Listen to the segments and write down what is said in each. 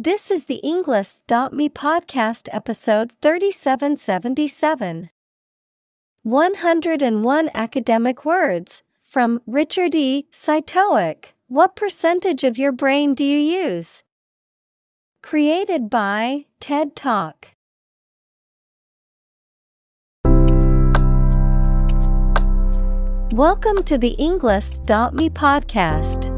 This is the Englist.me podcast episode 3777. 101 academic words from Richard E. Cytowic. What percentage of your brain do you use? Created by TED Talk. Welcome to the Englist.me podcast.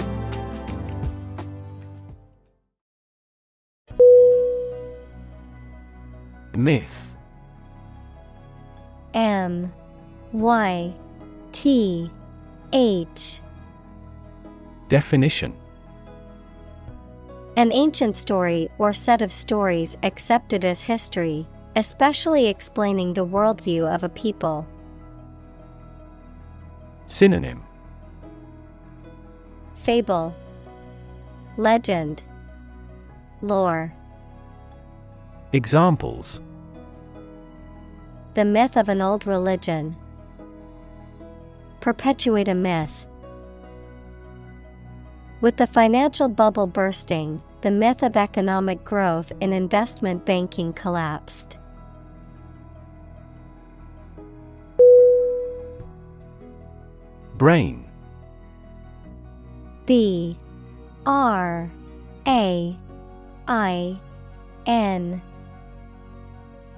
Myth. M Y T H. Definition. An ancient story or set of stories accepted as history, especially explaining the worldview of a people. Synonym. Fable, Legend, Lore. Examples. The myth of an old religion. Perpetuate a myth. With the financial bubble bursting, the myth of economic growth in investment banking collapsed. Brain. B. R. A. I. N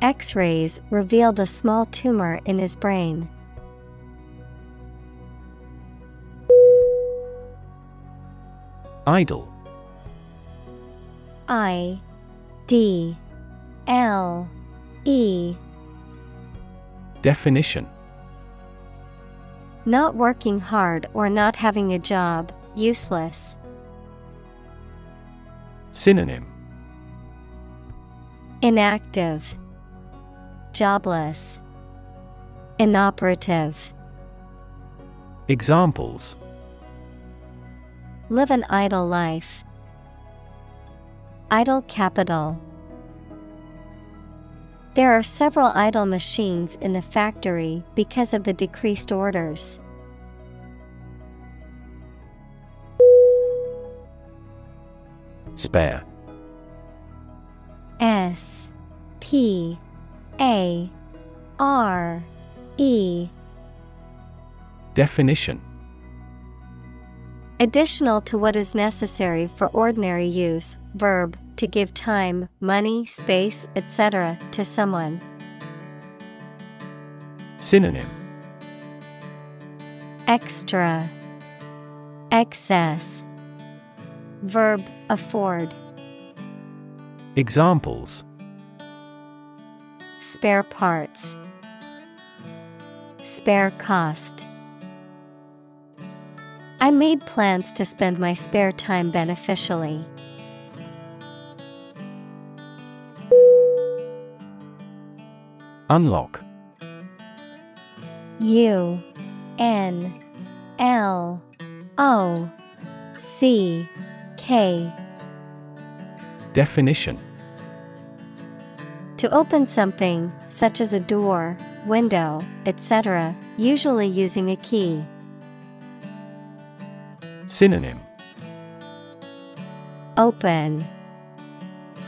X rays revealed a small tumor in his brain. Idle. I D L E. Definition. Not working hard or not having a job, useless. Synonym. Inactive, Jobless, Inoperative. Examples Live an idle life. Idle capital. There are several idle machines in the factory because of the decreased orders. Spare S P A R E. Definition. Additional to what is necessary for ordinary use, verb, to give time, money, space, etc., to someone. Synonym. Extra, Excess, Verb, afford, Examples spare parts, spare cost. I made plans to spend my spare time beneficially. Unlock U N L O C K Definition To open something, such as a door, window, etc., usually using a key. Synonym Open,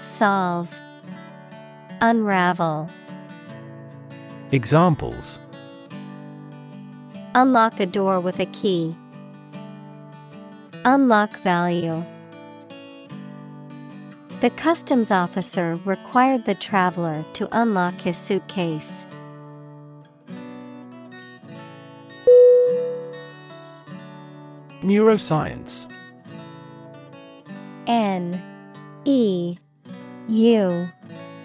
Solve, Unravel. Examples Unlock a door with a key. Unlock value. The customs officer required the traveler to unlock his suitcase. Neuroscience. N E U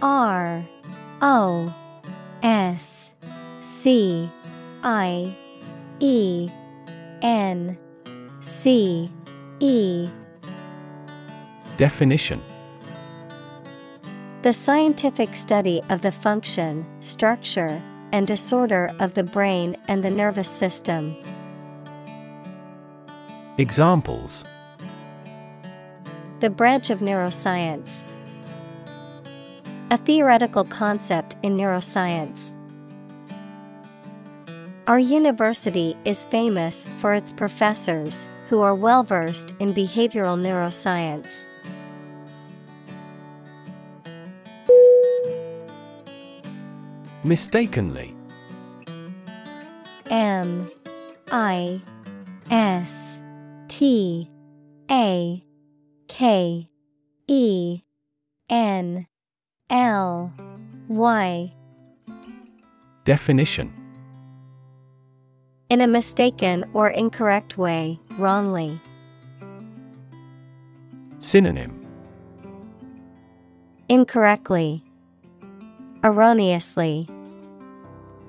R O S C I E N C E. Definition The scientific study of the function, structure, and disorder of the brain and the nervous system. Examples The branch of neuroscience. A theoretical concept in neuroscience. Our university is famous for its professors, who are well versed in behavioral neuroscience. Mistakenly M I S T A K E N L Y Definition In a mistaken or incorrect way, wrongly. Synonym Incorrectly. Erroneously.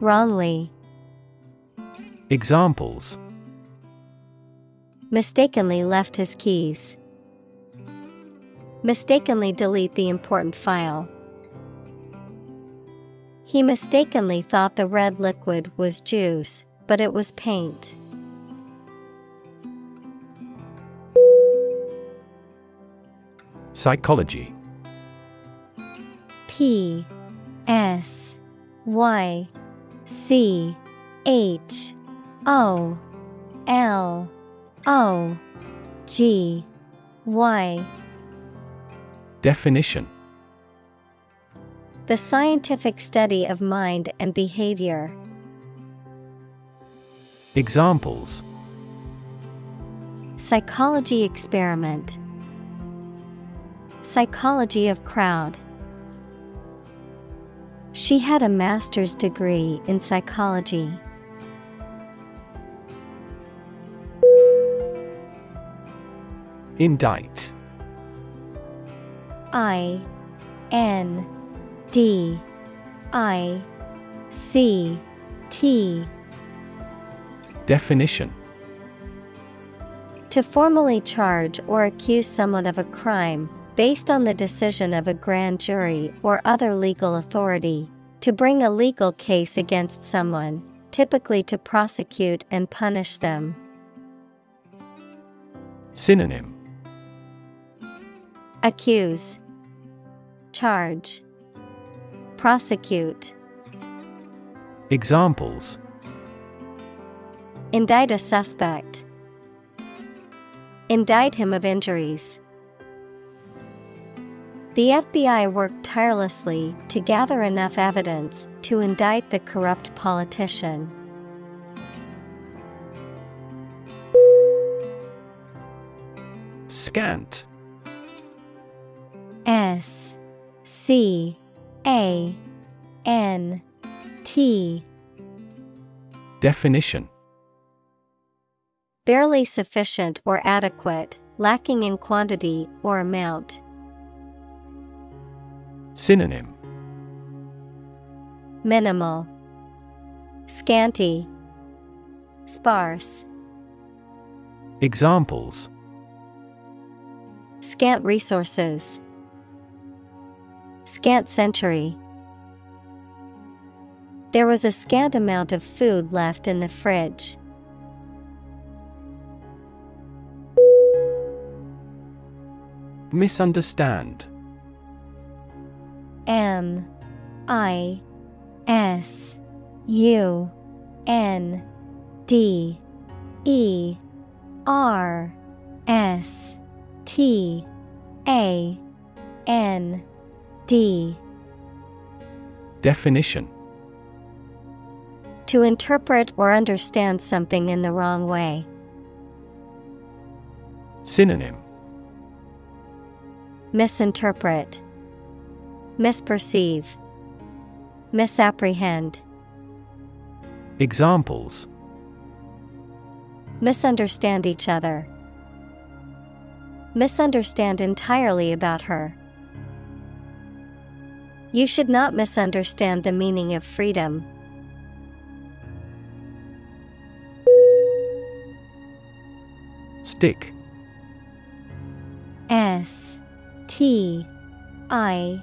Wrongly. Examples Mistakenly left his keys. Mistakenly delete the important file. He mistakenly thought the red liquid was juice, but it was paint. Psychology P S Y C H O L O G Y Definition The scientific study of mind and behavior. Examples Psychology experiment. Psychology of crowd. She had a master's degree in psychology. Indict. I N D I C T. Definition. To formally charge or accuse someone of a crime, based on the decision of a grand jury or other legal authority, to bring a legal case against someone, typically to prosecute and punish them. Synonym Accuse, Charge, Prosecute. Examples Indict a suspect. Indict him of injuries. The FBI worked tirelessly to gather enough evidence to indict the corrupt politician. Scant S C A N T Definition Barely sufficient or adequate, lacking in quantity or amount. Synonym Minimal, Scanty, Sparse. Examples Scant resources. Scant century. There was a scant amount of food left in the fridge. Misunderstand M I S U N D E R S T A N D. Definition. To interpret or understand something in the wrong way. Synonym. Misinterpret, Misperceive, Misapprehend. Examples Misunderstand each other. Misunderstand entirely about her. You should not misunderstand the meaning of freedom. Stick S T I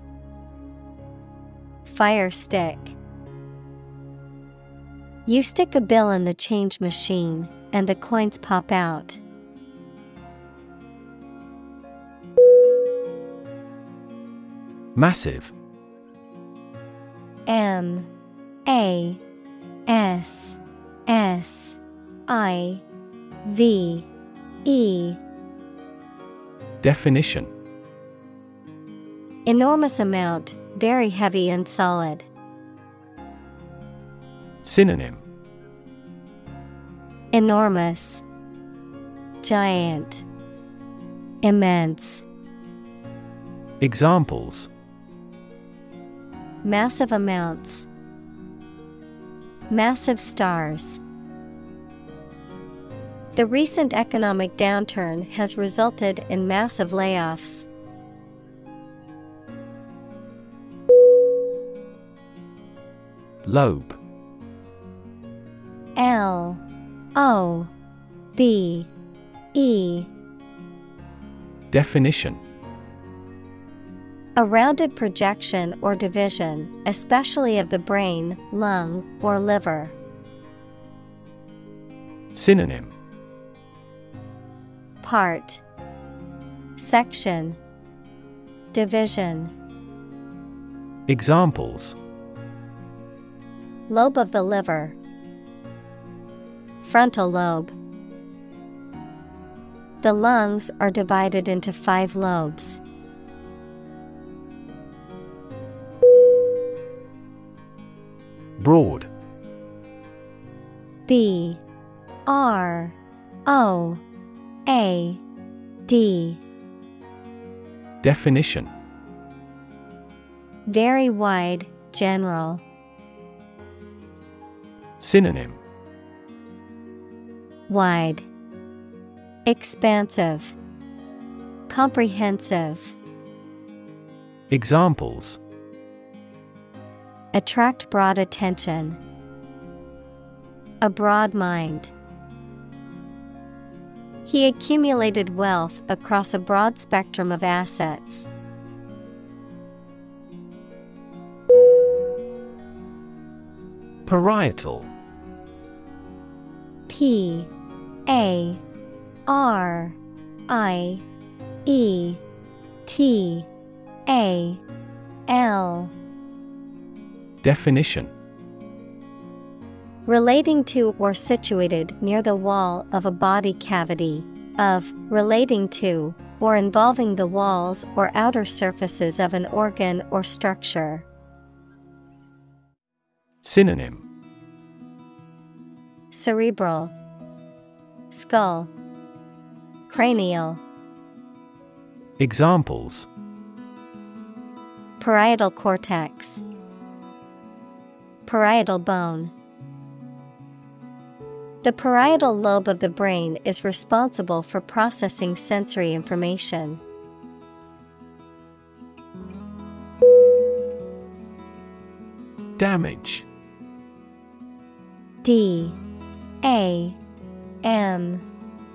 Fire stick. You stick a bill in the change machine, and the coins pop out. Massive. M. A. S. S. I. V. E. Definition. Enormous amount, very heavy and solid. Synonym Enormous, Giant, Immense. Examples Massive amounts. Massive stars. The recent economic downturn has resulted in massive layoffs. Lobe. L O B E. Definition. A rounded projection or division, especially of the brain, lung, or liver. Synonym. Part. Section. Division. Examples Lobe of the liver. Frontal lobe. The lungs are divided into five lobes. Broad. B. R. O. A. D. Definition. Very wide, general. Synonym Wide, Expansive, Comprehensive. Examples Attract broad attention. A broad mind. He accumulated wealth across a broad spectrum of assets. Parietal P A R I E T A L. Definition. Relating to or situated near the wall of a body cavity, of relating to or involving the walls or outer surfaces of an organ or structure. Synonym Cerebral, Skull, Cranial. Examples Parietal cortex, Parietal bone. The parietal lobe of the brain is responsible for processing sensory information. Damage D A M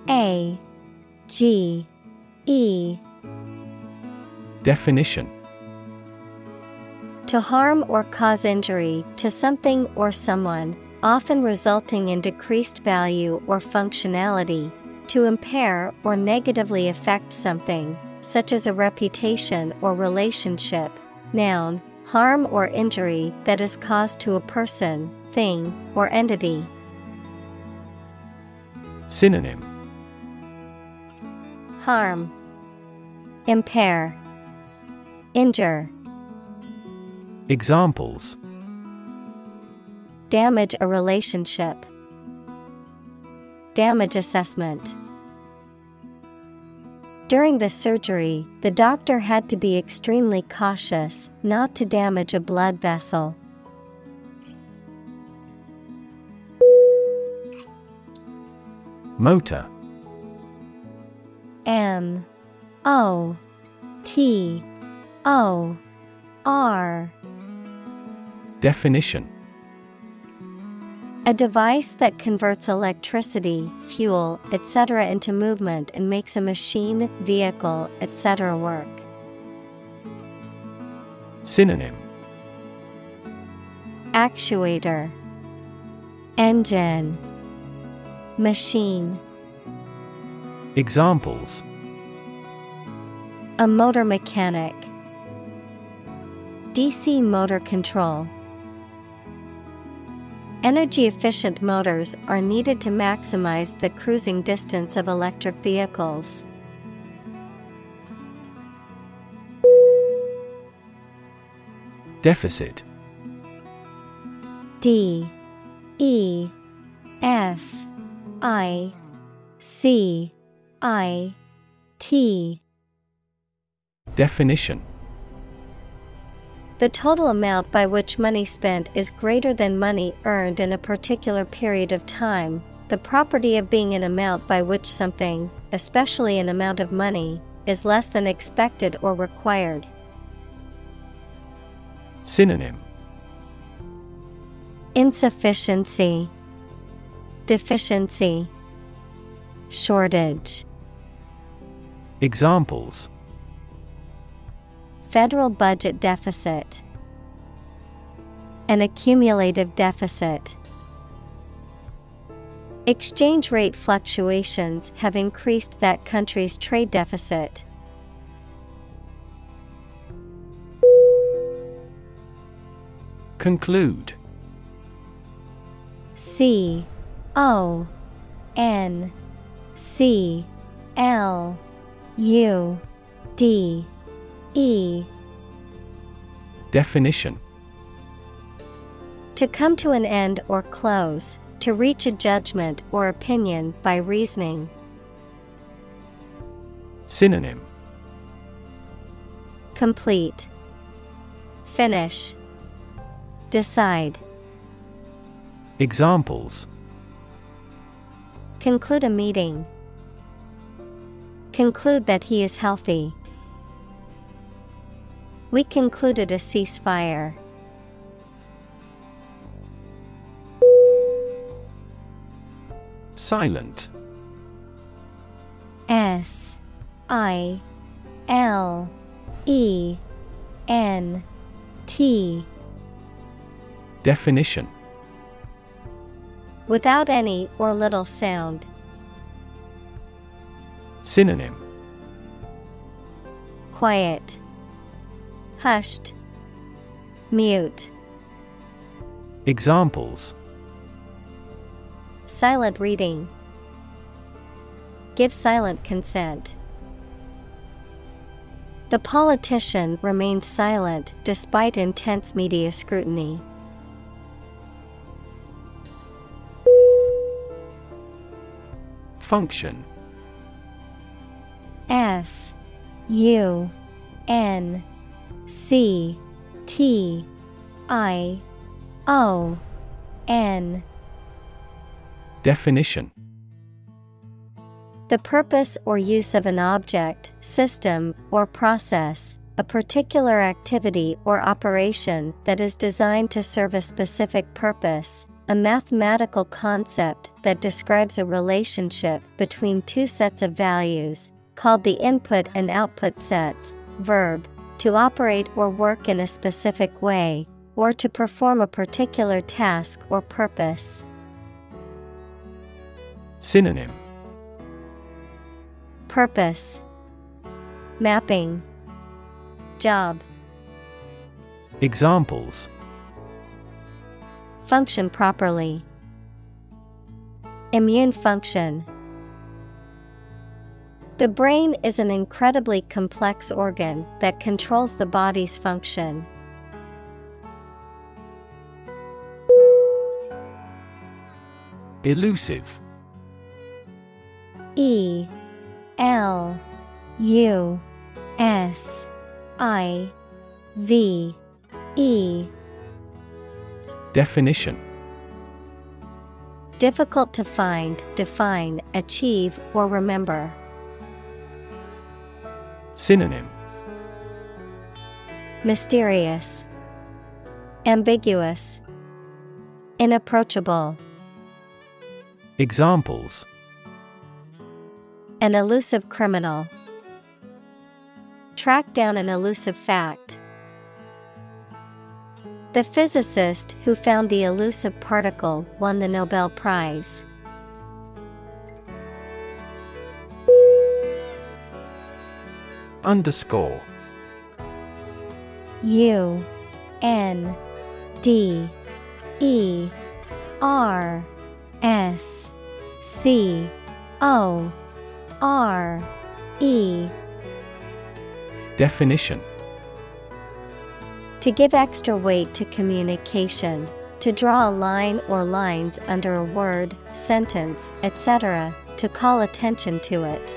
A G E Definition To harm or cause injury to something or someone, often resulting in decreased value or functionality, to impair or negatively affect something, such as a reputation or relationship. Noun, harm or injury that is caused to a person, thing, or entity. Synonym. Harm, Impair, Injure, Examples. Damage a relationship, Damage assessment. During the surgery, the doctor had to be extremely cautious not to damage a blood vessel. Motor M O T O R Definition A device that converts electricity, fuel, etc. into movement and makes a machine, vehicle, etc. work. Synonym Actuator Engine Machine. Examples. A motor mechanic. DC motor control. Energy efficient motors are needed to maximize the cruising distance of electric vehicles. Deficit. D E F I C I T. Definition. The total amount by which money spent is greater than money earned in a particular period of time, the property of being an amount by which something, especially an amount of money, is less than expected or required. Synonym. Insufficiency, Deficiency, Shortage. Examples Federal budget deficit. An accumulative deficit. Exchange rate fluctuations have increased that country's trade deficit. Conclude C O N C L U D E Definition To come to an end or close, to reach a judgment or opinion by reasoning. Synonym Complete. Finish. Decide. Examples Conclude a meeting. Conclude that he is healthy. We concluded a ceasefire. Silent S I L E N T Definition Without any or little sound. Synonym Quiet. Hushed. Mute. Examples Silent reading. Give silent consent. The politician remained silent despite intense media scrutiny. Function. F U N C T I O N. Definition. The purpose or use of an object, system, or process, a particular activity or operation that is designed to serve a specific purpose, a mathematical concept that describes a relationship between two sets of values, called the input and output sets, verb, to operate or work in a specific way, or to perform a particular task or purpose. Synonym. Purpose. Mapping. Job. Examples Function properly. Immune function. The brain is an incredibly complex organ that controls the body's function. Elusive E L U S I V E Definition Difficult to find, define, achieve, or remember. Synonym Mysterious, Ambiguous, Inapproachable. Examples An elusive criminal. Track down an elusive fact. The physicist who found the elusive particle won the Nobel Prize. Underscore. U N D E R S C O R E. Definition To give extra weight to communication, to draw a line or lines under a word, sentence, etc., to call attention to it.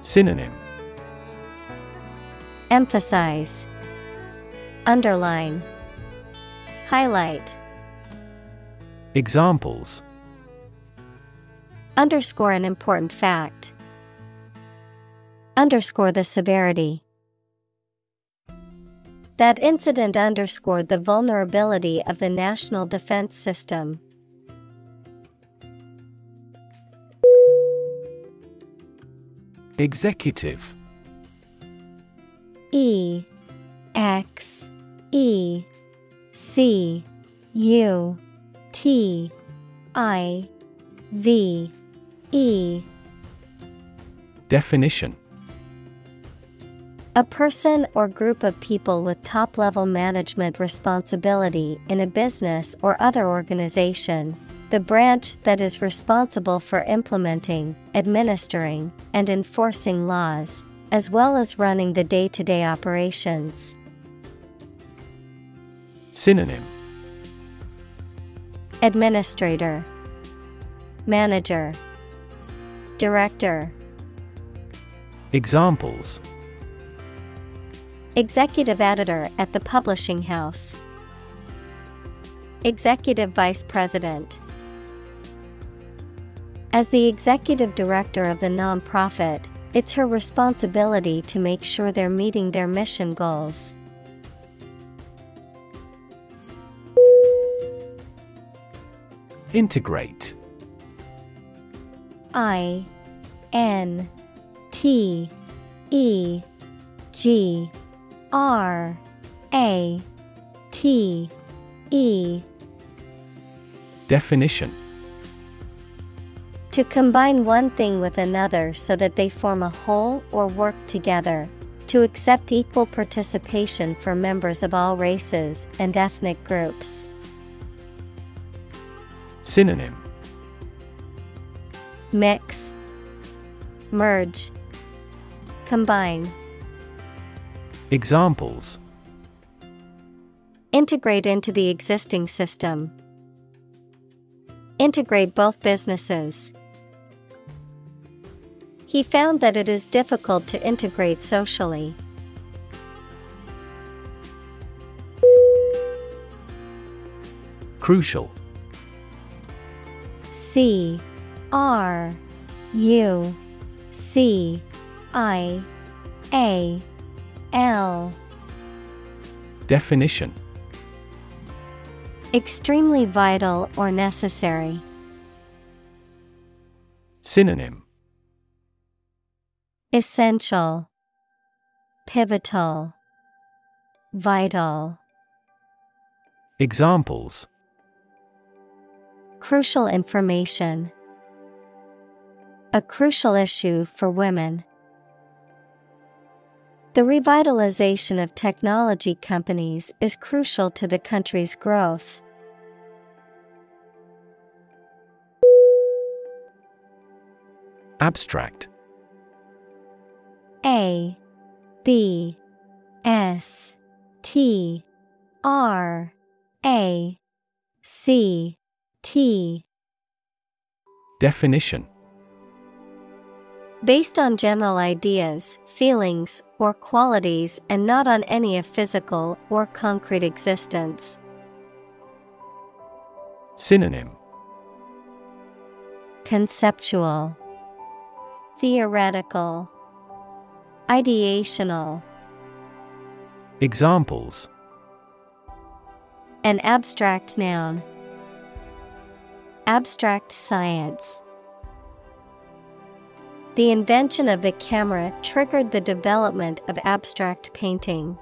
Synonym Emphasize, Underline, Highlight, Examples Underscore an important fact. Underscore the severity. That incident underscored the vulnerability of the national defense system. Executive. E X E C U T I V E. Definition A person or group of people with top level management responsibility in a business or other organization, the branch that is responsible for implementing, administering, and enforcing laws, as well as running the day to day operations. Synonym. Administrator, Manager, Director, Examples Executive Editor at the Publishing House, Executive Vice President. As the executive director of the nonprofit, it's her responsibility to make sure they're meeting their mission goals. Integrate I N T E G R A T E Definition To combine one thing with another so that they form a whole or work together. To accept equal participation for members of all races and ethnic groups. Synonym Mix, Merge, Combine. Examples Integrate into the existing system. Integrate both businesses. He found that it is difficult to integrate socially. Crucial C R U C I A L Definition Extremely vital or necessary. Synonym Essential, Pivotal, Vital. Examples Crucial information. A crucial issue for women. The revitalization of technology companies is crucial to the country's growth. Abstract. A B S T R A C T. Definition. Based on general ideas, feelings, or qualities and not on any of physical or concrete existence. Synonym Conceptual, Theoretical, Ideational. Examples An abstract noun. Abstract science. The invention of the camera triggered the development of abstract painting.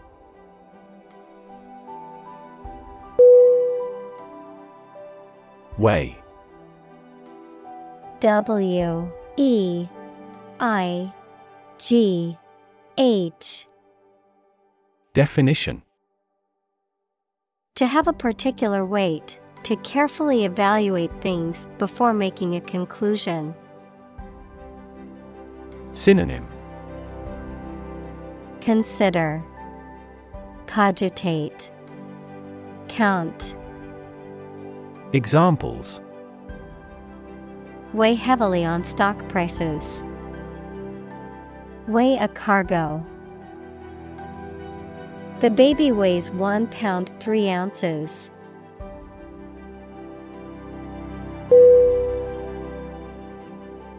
Weigh W E I G H Definition To have a particular weight, to carefully evaluate things before making a conclusion. Synonym Consider, Cogitate, Count. Examples Weigh heavily on stock prices. Weigh a cargo. The baby weighs one pound three ounces.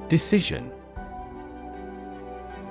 Decision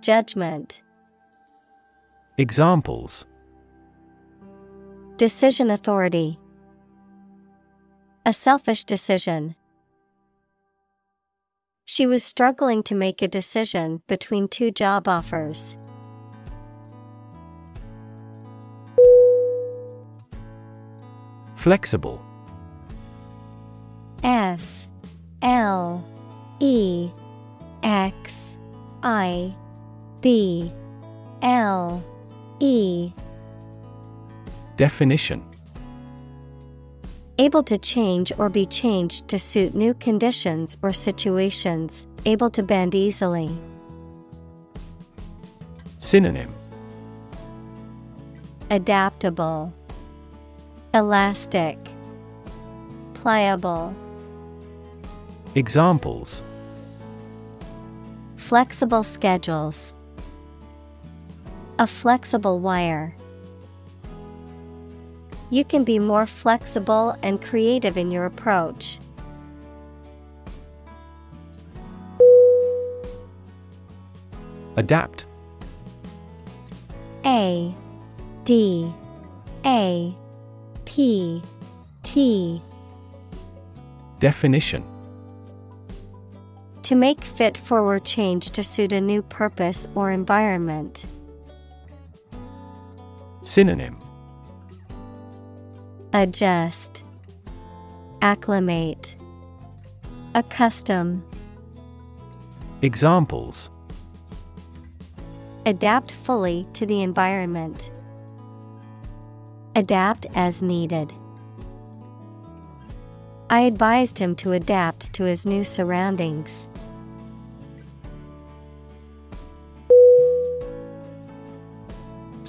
Judgment Examples Decision authority A selfish decision. She was struggling to make a decision between two job offers. Flexible F L E X I B L E. Definition. Able to change or be changed to suit new conditions or situations, able to bend easily. Synonym. Adaptable, Elastic, Pliable. Examples. Flexible schedules. A flexible wire. You can be more flexible and creative in your approach. Adapt A D A P T Definition To make fit forward change to suit a new purpose or environment. Synonym Adjust, Acclimate, Accustom. Examples Adapt fully to the environment. Adapt as needed. I advised him to adapt to his new surroundings.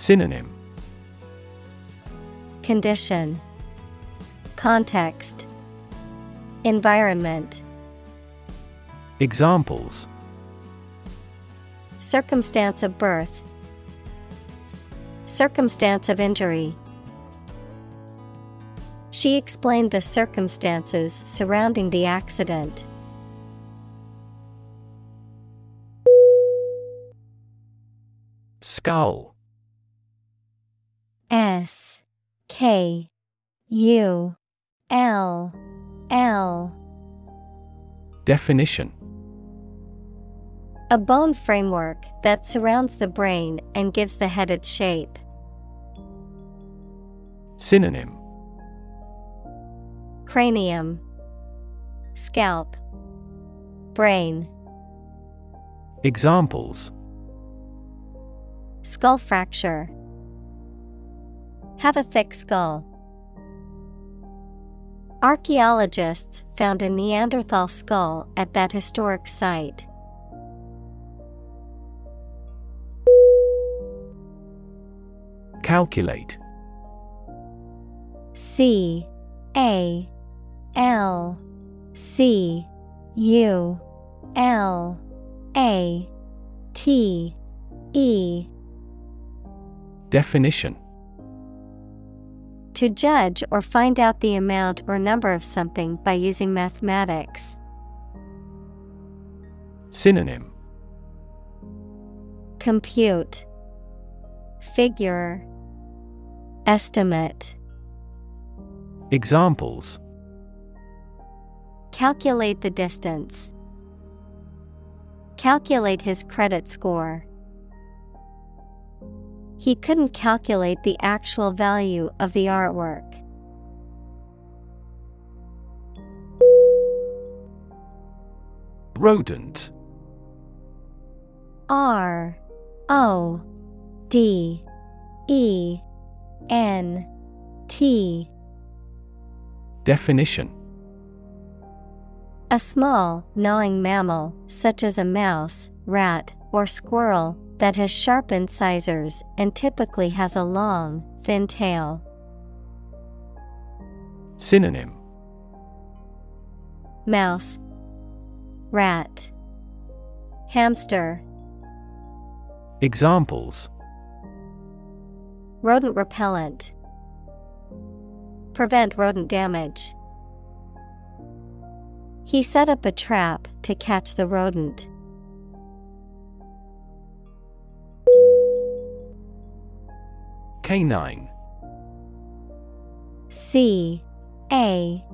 Synonym. Condition. Context. Environment. Examples. Circumstance of birth. Circumstance of injury. She explained the circumstances surrounding the accident. Skull S K U L L. Definition. A bone framework that surrounds the brain and gives the head its shape. Synonym. Cranium. Scalp. Brain. Examples. Skull fracture Have a thick skull. Archaeologists found a Neanderthal skull at that historic site. Calculate C A L C U L A T E Definition To judge or find out the amount or number of something by using mathematics. Synonym Compute Figure Estimate Examples Calculate the distance. Calculate his credit score. He couldn't calculate the actual value of the artwork. Rodent. R O D E N T. Definition. A small, gnawing mammal, such as a mouse, rat, or squirrel, that has sharp incisors and typically has a long, thin tail. Synonym Mouse, Rat, Hamster, Examples Rodent repellent. Prevent rodent damage. He set up a trap to catch the rodent. Canine C A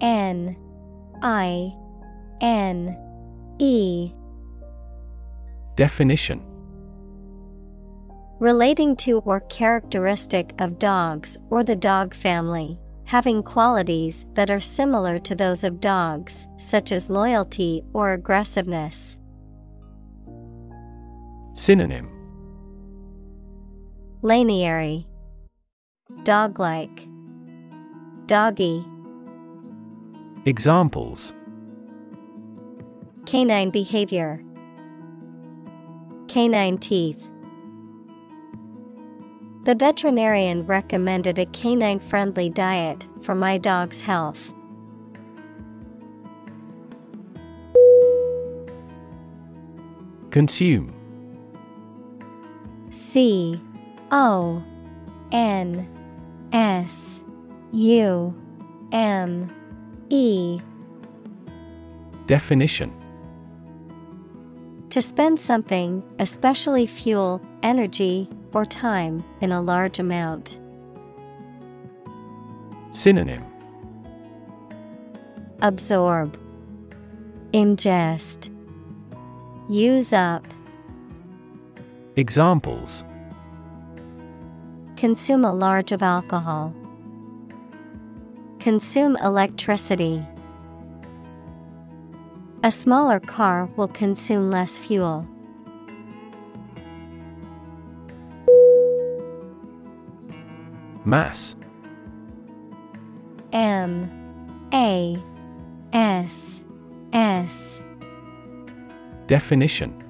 N I N E. Definition. Relating to or characteristic of dogs or the dog family, having qualities that are similar to those of dogs, such as loyalty or aggressiveness. Synonym Laniary Dog-like. Doggy. Examples. Canine behavior. Canine teeth. The veterinarian recommended a canine-friendly diet for my dog's health. Consume. C O N S U M E. Definition. To spend something, especially fuel, energy, or time, in a large amount. Synonym. Absorb, Ingest, Use up, Examples Consume a large of alcohol. Consume electricity. A smaller car will consume less fuel. Mass M A S S Definition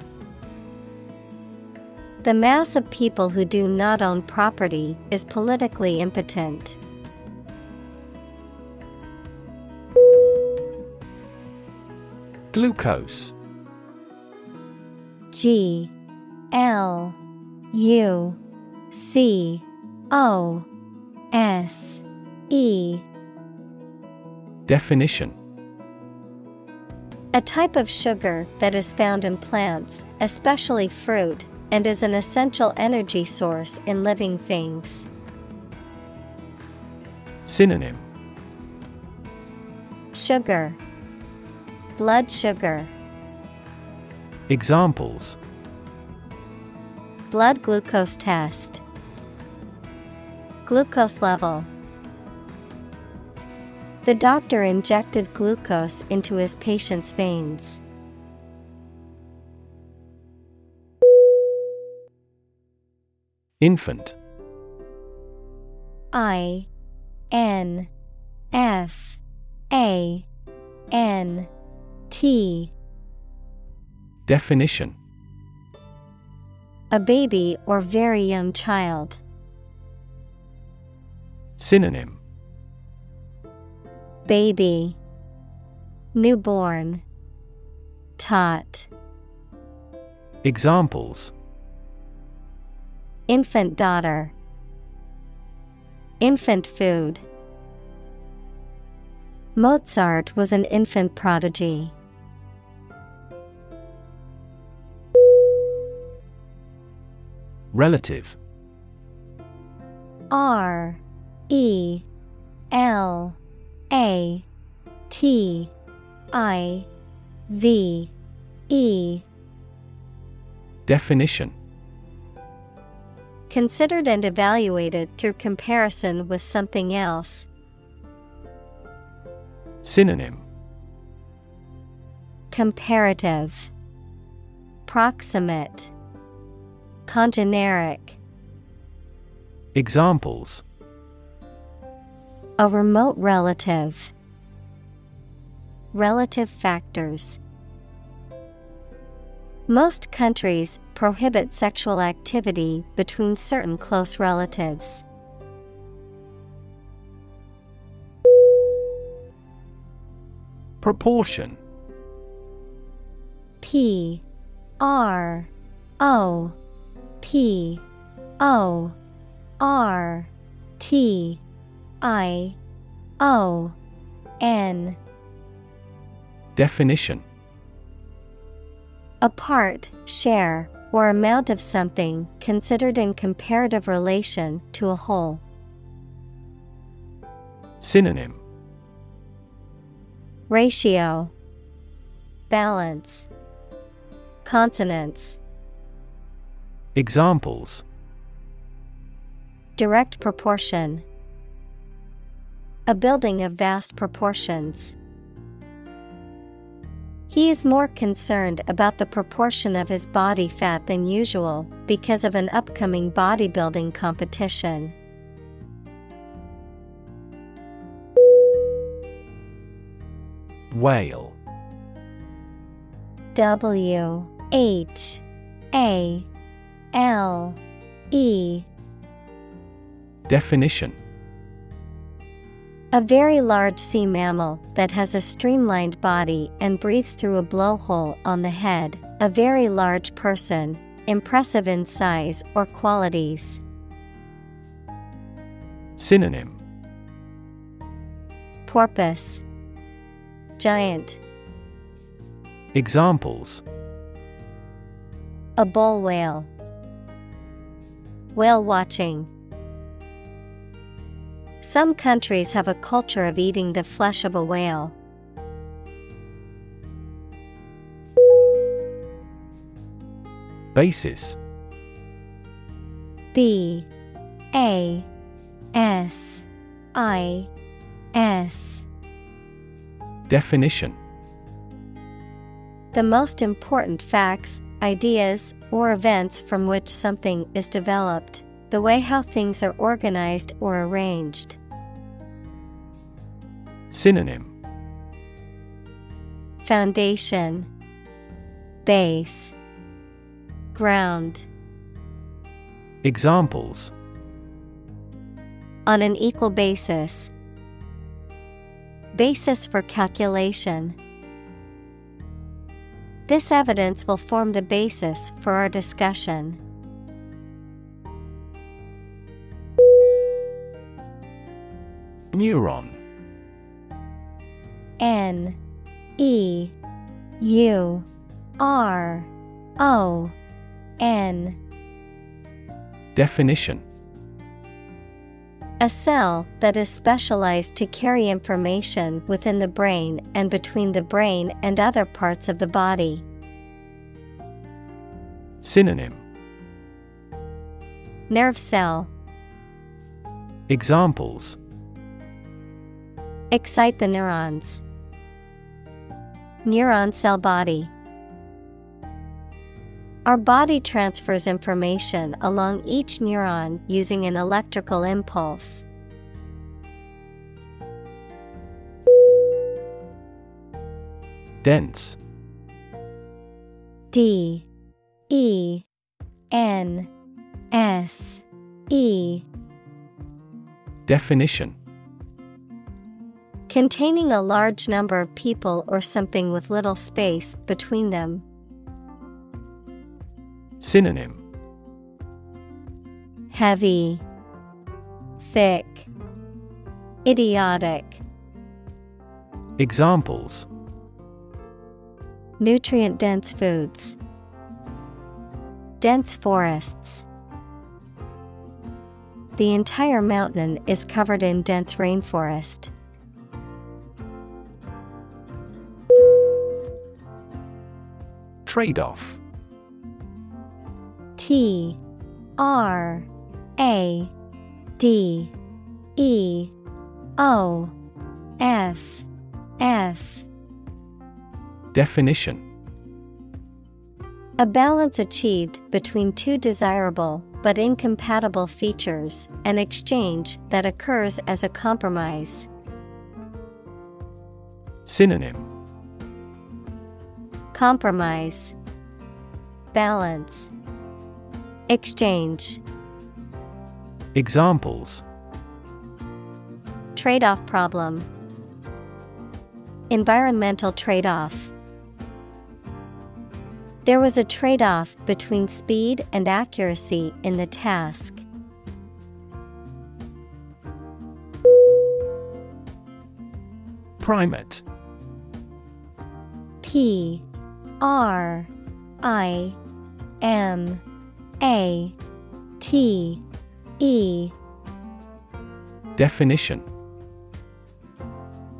The mass of people who do not own property is politically impotent. Glucose. G L U C O S E. Definition. A type of sugar that is found in plants, especially fruit, and is an essential energy source in living things. Synonym. Sugar. Blood sugar. Examples. Blood glucose test. Glucose level. The doctor injected glucose into his patient's veins. Infant. I N F A N T. Definition. A baby or very young child. Synonym. Baby. Newborn. Tot. Examples Infant daughter Infant food. Mozart was an infant prodigy. Relative. R E L A T I V E. Definition Considered and evaluated through comparison with something else. Synonym Comparative Proximate Congeneric Examples A remote relative. Relative factors. Most countries prohibit sexual activity between certain close relatives. Proportion. P R O P O R T I O N. Definition. A part, share, or amount of something considered in comparative relation to a whole. Synonym. Ratio. Balance. Consonants. Examples. Direct proportion. A building of vast proportions. He is more concerned about the proportion of his body fat than usual because of an upcoming bodybuilding competition. Whale. W H A L E. Definition A very large sea mammal that has a streamlined body and breathes through a blowhole on the head, a very large person, impressive in size or qualities. Synonym Porpoise, giant. Examples A bull whale. Whale watching. Some countries have a culture of eating the flesh of a whale. Basis. B. A. S. I. S. Definition. The most important facts, ideas, or events from which something is developed, the way how things are organized or arranged. Synonym Foundation Base Ground Examples On an equal basis. Basis for calculation. This evidence will form the basis for our discussion. Neuron N E U R O N Definition A cell that is specialized to carry information within the brain and between the brain and other parts of the body. Synonym Nerve cell. Examples Excite the neurons. Neuron cell body. Our body transfers information along each neuron using an electrical impulse. Dense. D. E. N. S. E. Definition Containing a large number of people or something with little space between them. Synonym Heavy, Thick, Idiotic. Examples Nutrient dense foods. Dense forests. The entire mountain is covered in dense rainforest. Trade off T R A D E O F F. Definition. A balance achieved between two desirable but incompatible features, an exchange that occurs as a compromise. Synonym Compromise, Balance, Exchange. Examples Trade off problem, Environmental trade off. There was a trade off between speed and accuracy in the task. Primate P R I M A T E. Definition.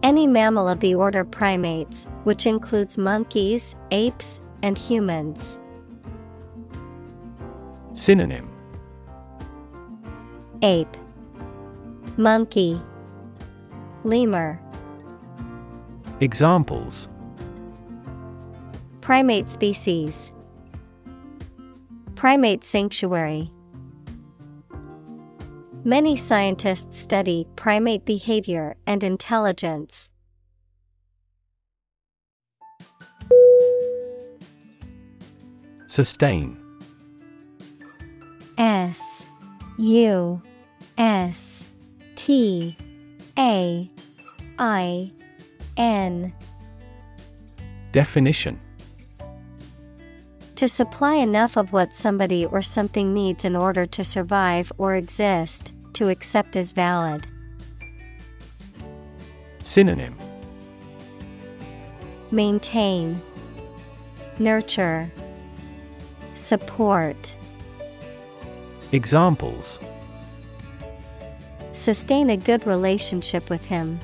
Any mammal of the order primates, which includes monkeys, apes, and humans. Synonym. Ape, Monkey, Lemur. Examples Primate species. Primate sanctuary. Many scientists study primate behavior and intelligence. Sustain S U S T A I N Definition To supply enough of what somebody or something needs in order to survive or exist, to accept as valid. Synonym Maintain, Nurture, Support. Examples Sustain a good relationship with him.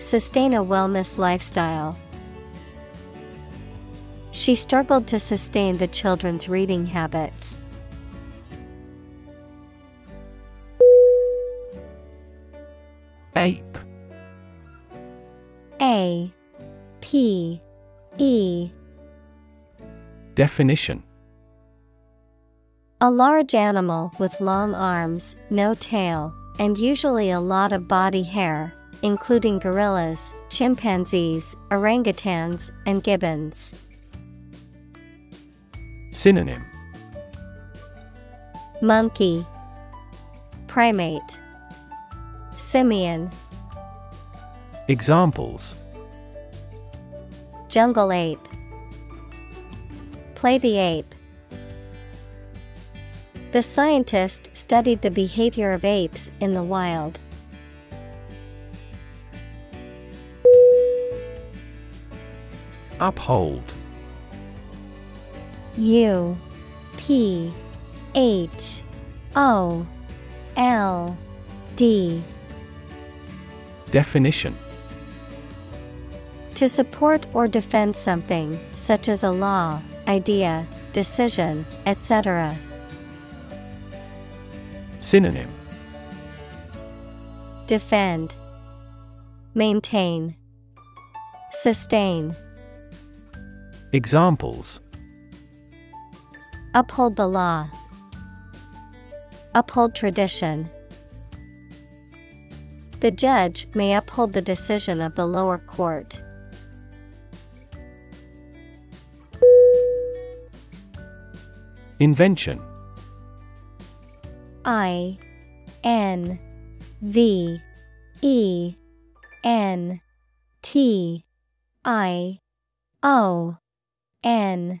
Sustain a wellness lifestyle. She struggled to sustain the children's reading habits. Ape A P E Definition A large animal with long arms, no tail, and usually a lot of body hair, including gorillas, chimpanzees, orangutans, and gibbons. Synonym. Monkey. Primate. Simian. Examples. Jungle ape. Play the ape. The scientist studied the behavior of apes in the wild. Uphold U P H O L D. Definition. To support or defend something, such as a law, idea, decision, etc. Synonym. Defend, Maintain, Sustain. Examples Uphold the law. Uphold tradition. The judge may uphold the decision of the lower court. Invention I N V E N T I O N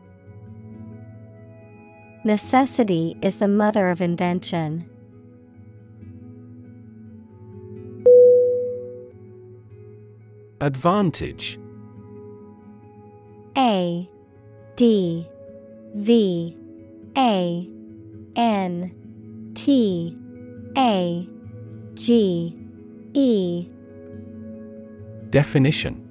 Necessity is the mother of invention. Advantage. A D V A N T A G E. Definition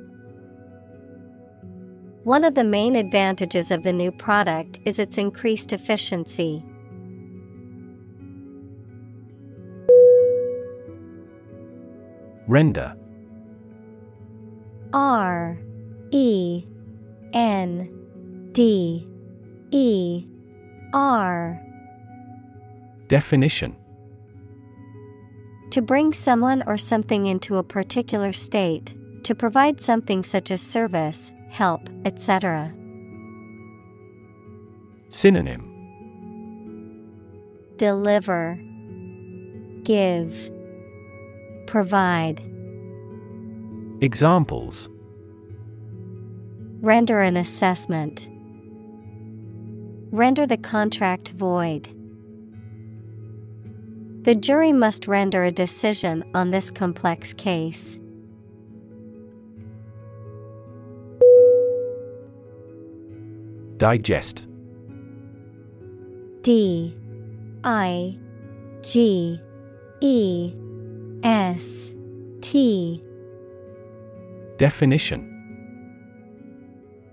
One of the main advantages of the new product is its increased efficiency. Render. R E N D E R. Definition. To bring someone or something into a particular state, to provide something such as service, help, etc. Synonym Deliver, Give, Provide. Examples Render an assessment. Render the contract void. The jury must render a decision on this complex case. Digest. D I G E S T. Definition.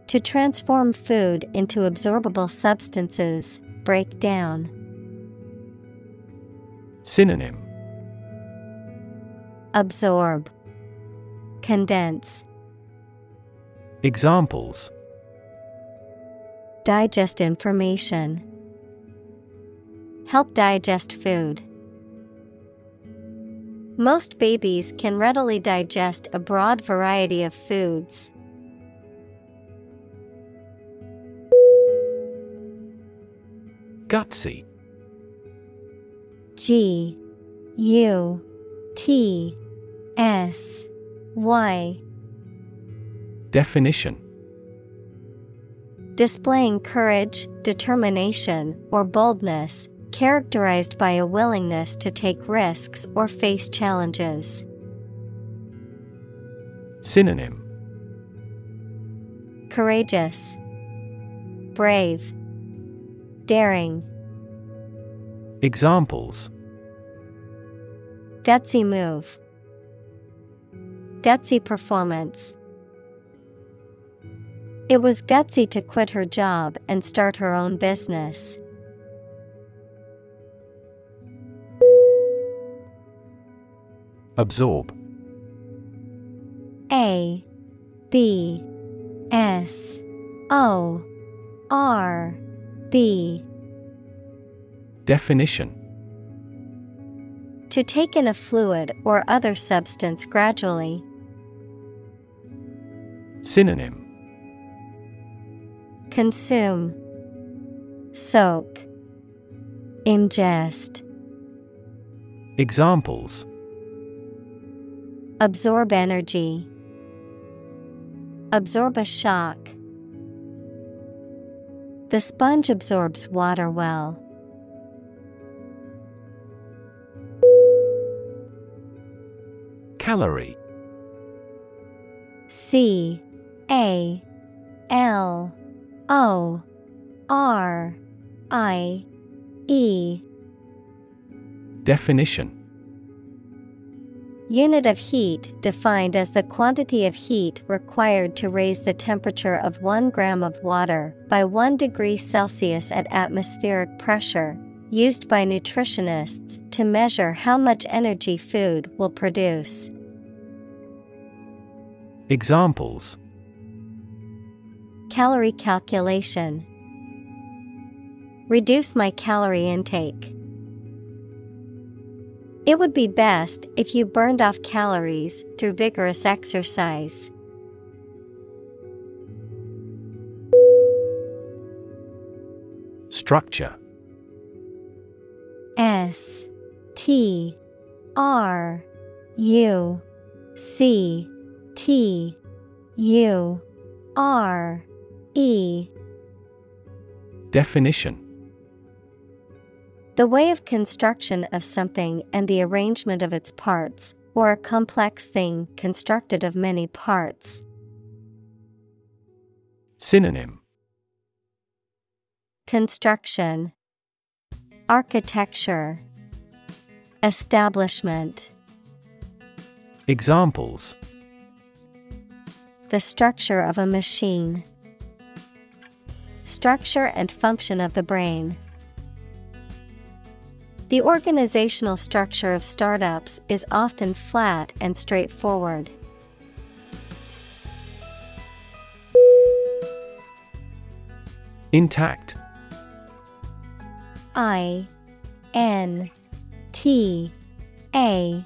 To transform food into absorbable substances, break down. Synonym. Absorb, Condense, Examples Digest information, Help digest food. Most babies can readily digest a broad variety of foods. Gutsy G U T S Y Definition Displaying courage, determination, or boldness, characterized by a willingness to take risks or face challenges. Synonym. Courageous, Brave, Daring, Examples. Gutsy move, Gutsy performance. It was gutsy to quit her job and start her own business. Absorb A B S O R B Definition To take in a fluid or other substance gradually. Synonym Consume, Soak, Ingest, Examples Absorb energy, Absorb a shock. The sponge absorbs water well. Calorie C A L O R I E Definition Unit of heat defined as the quantity of heat required to raise the temperature of 1 gram of water by 1 degree Celsius at atmospheric pressure, used by nutritionists to measure how much energy food will produce. Examples Calorie calculation Reduce my calorie intake. It would be best if you burned off calories through vigorous exercise. Structure S T R U C T U R E. Definition. The way of construction of something and the arrangement of its parts, or a complex thing constructed of many parts. Synonym. Construction. Architecture. Establishment. Examples. The structure of a machine. Structure and function of the brain. The organizational structure of startups is often flat and straightforward. Intact I N T A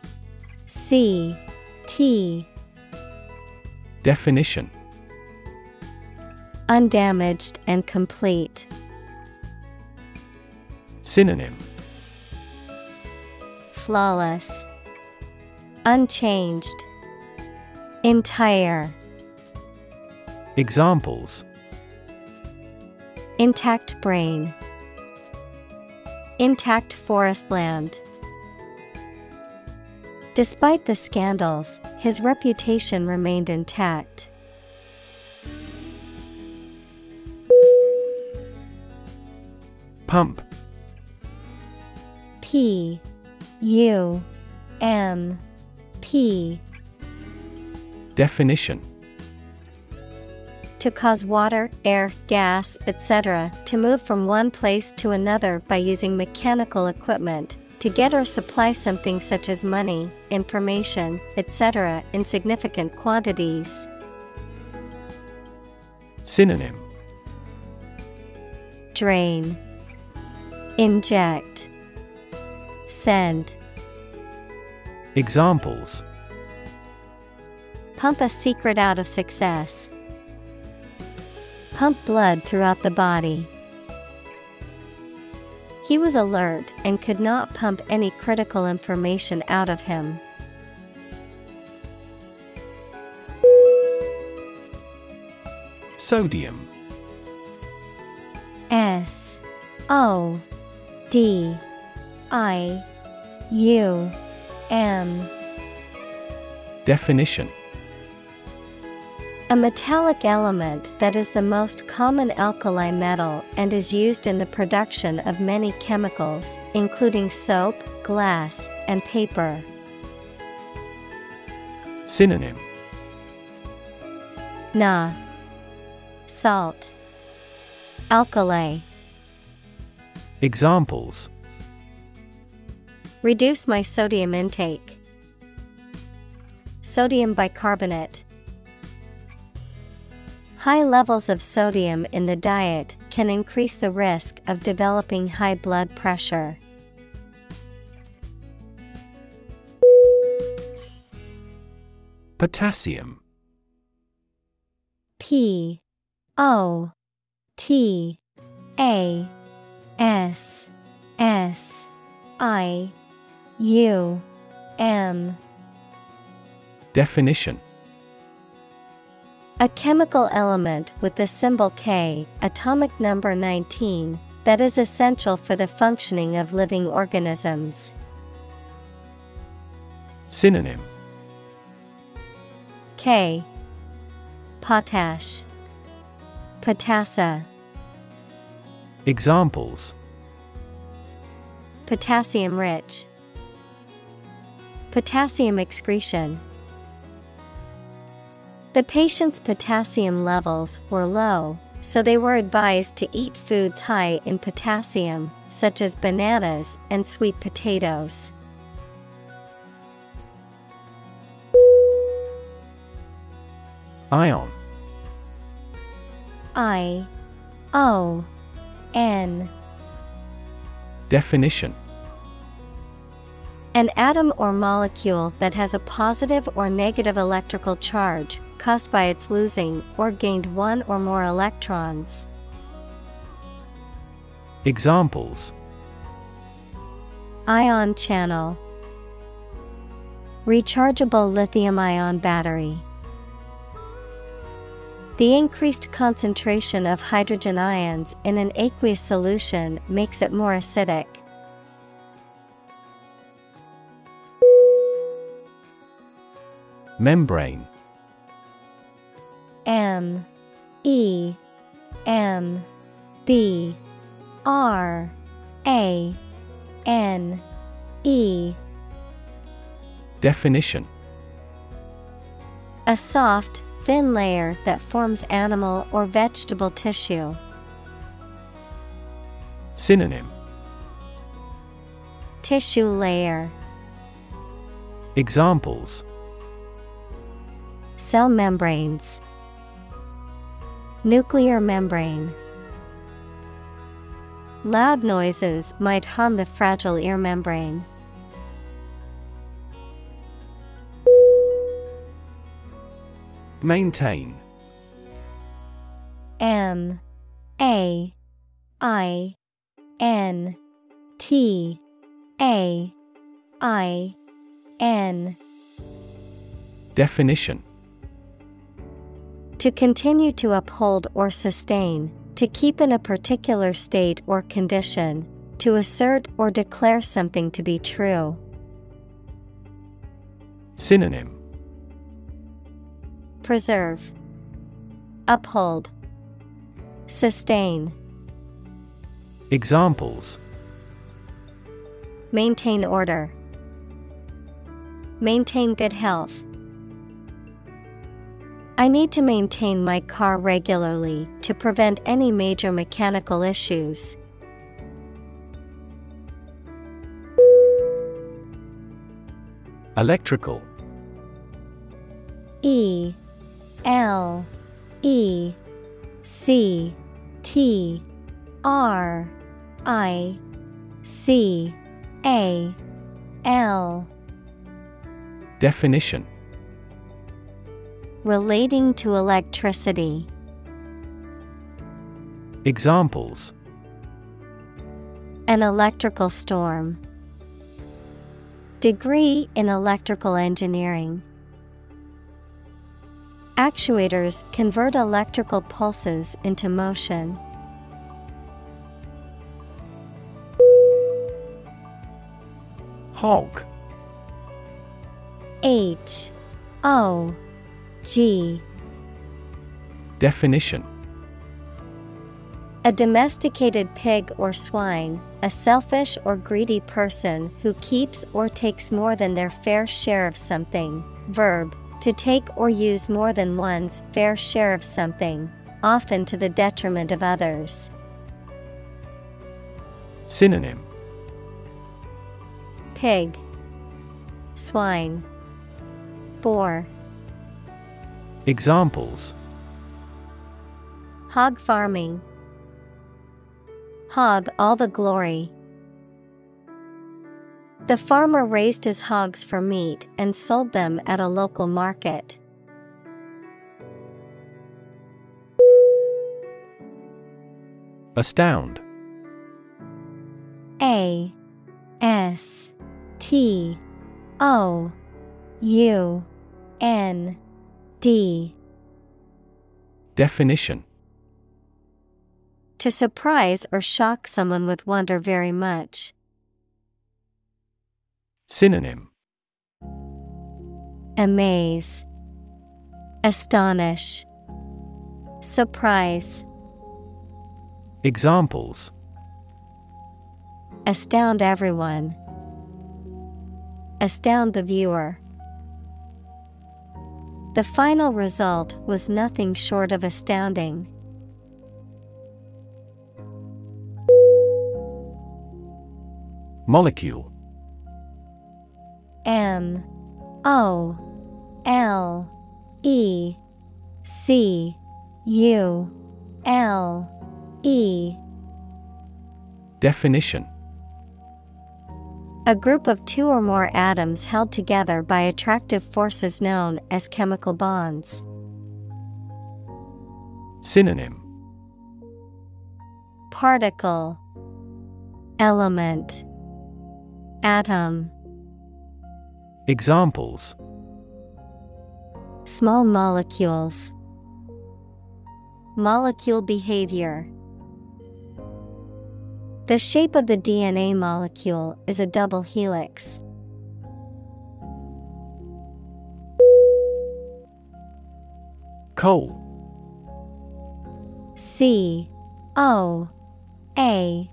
C T Definition Undamaged and complete. Synonym Flawless. Unchanged. Entire. Examples Intact brain. Intact forest land. Despite the scandals, his reputation remained intact. Pump P U M P Definition To cause water, air, gas, etc., to move from one place to another by using mechanical equipment, to get or supply something such as money, information, etc., in significant quantities. Synonym Drain, Inject, Send. Examples Pump a secret out of success. Pump blood throughout the body. He was alert and could not pump any critical information out of him. Sodium S O D I U M. Definition. A metallic element that is the most common alkali metal and is used in the production of many chemicals, including soap, glass, and paper. Synonym. Na. Salt. Alkali Examples Reduce my sodium intake. Sodium bicarbonate. High levels of sodium in the diet can increase the risk of developing high blood pressure. Potassium P O T A S S I U M. Definition. A chemical element with the symbol K, atomic number 19, that is essential for the functioning of living organisms. Synonym. K. Potash. Potassa Examples. Potassium rich. Potassium excretion. The patient's potassium levels were low, so they were advised to eat foods high in potassium, such as bananas and sweet potatoes. Ion. I O N Definition An atom or molecule that has a positive or negative electrical charge caused by its losing or gained one or more electrons. Examples Ion channel Rechargeable lithium ion battery. The increased concentration of hydrogen ions in an aqueous solution makes it more acidic. Membrane. M. E. M. B. R. A. N. E. Definition. A soft, thin layer that forms animal or vegetable tissue. Synonym Tissue layer, Examples cell membranes, nuclear membrane. Loud noises might harm the fragile ear membrane. Maintain. M A I N T A I N. Definition. To continue to uphold or sustain, to keep in a particular state or condition, to assert or declare something to be true. Synonym Preserve, Uphold, Sustain, Examples. Maintain order, Maintain good health. I need to maintain my car regularly to prevent any major mechanical issues. Electrical. E L E C T R I C A L Definition Relating to electricity. Examples An electrical storm. Degree in electrical engineering. Actuators convert electrical pulses into motion. Hog H O G Definition A domesticated pig or swine, a selfish or greedy person who keeps or takes more than their fair share of something. Verb, to take or use more than one's fair share of something, often to the detriment of others. Synonym Pig, swine, boar. Examples Hog farming. Hog all the glory. The farmer raised his hogs for meat and sold them at a local market. Astound A S T O U N D Definition To surprise or shock someone with wonder very much. Synonym Amaze, Astonish, Surprise, Examples Astound everyone. Astound the viewer. The final result was nothing short of astounding. Molecule M O L E C U L E. Definition. A group of two or more atoms held together by attractive forces known as chemical bonds. Synonym. Particle Element Atom Examples. Small molecules. Molecule behavior. The shape of the DNA molecule is a double helix. Coal. C O A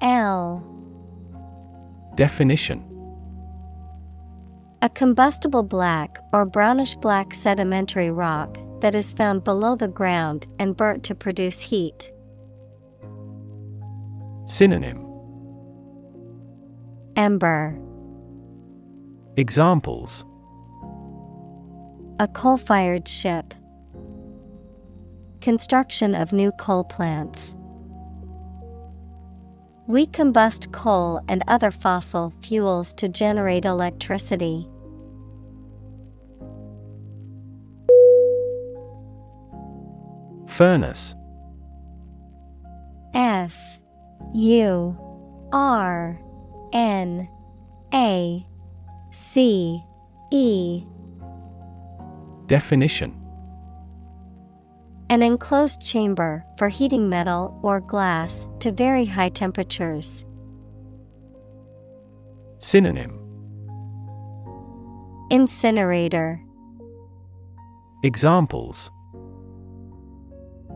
L. Definition A combustible black or brownish black sedimentary rock that is found below the ground and burnt to produce heat. Synonym Ember Examples A coal fired ship. Construction of new coal plants. We combust coal and other fossil fuels to generate electricity. Furnace. F. U. R. N. A. C. E. Definition An enclosed chamber for heating metal or glass to very high temperatures. Synonym. Incinerator. Examples.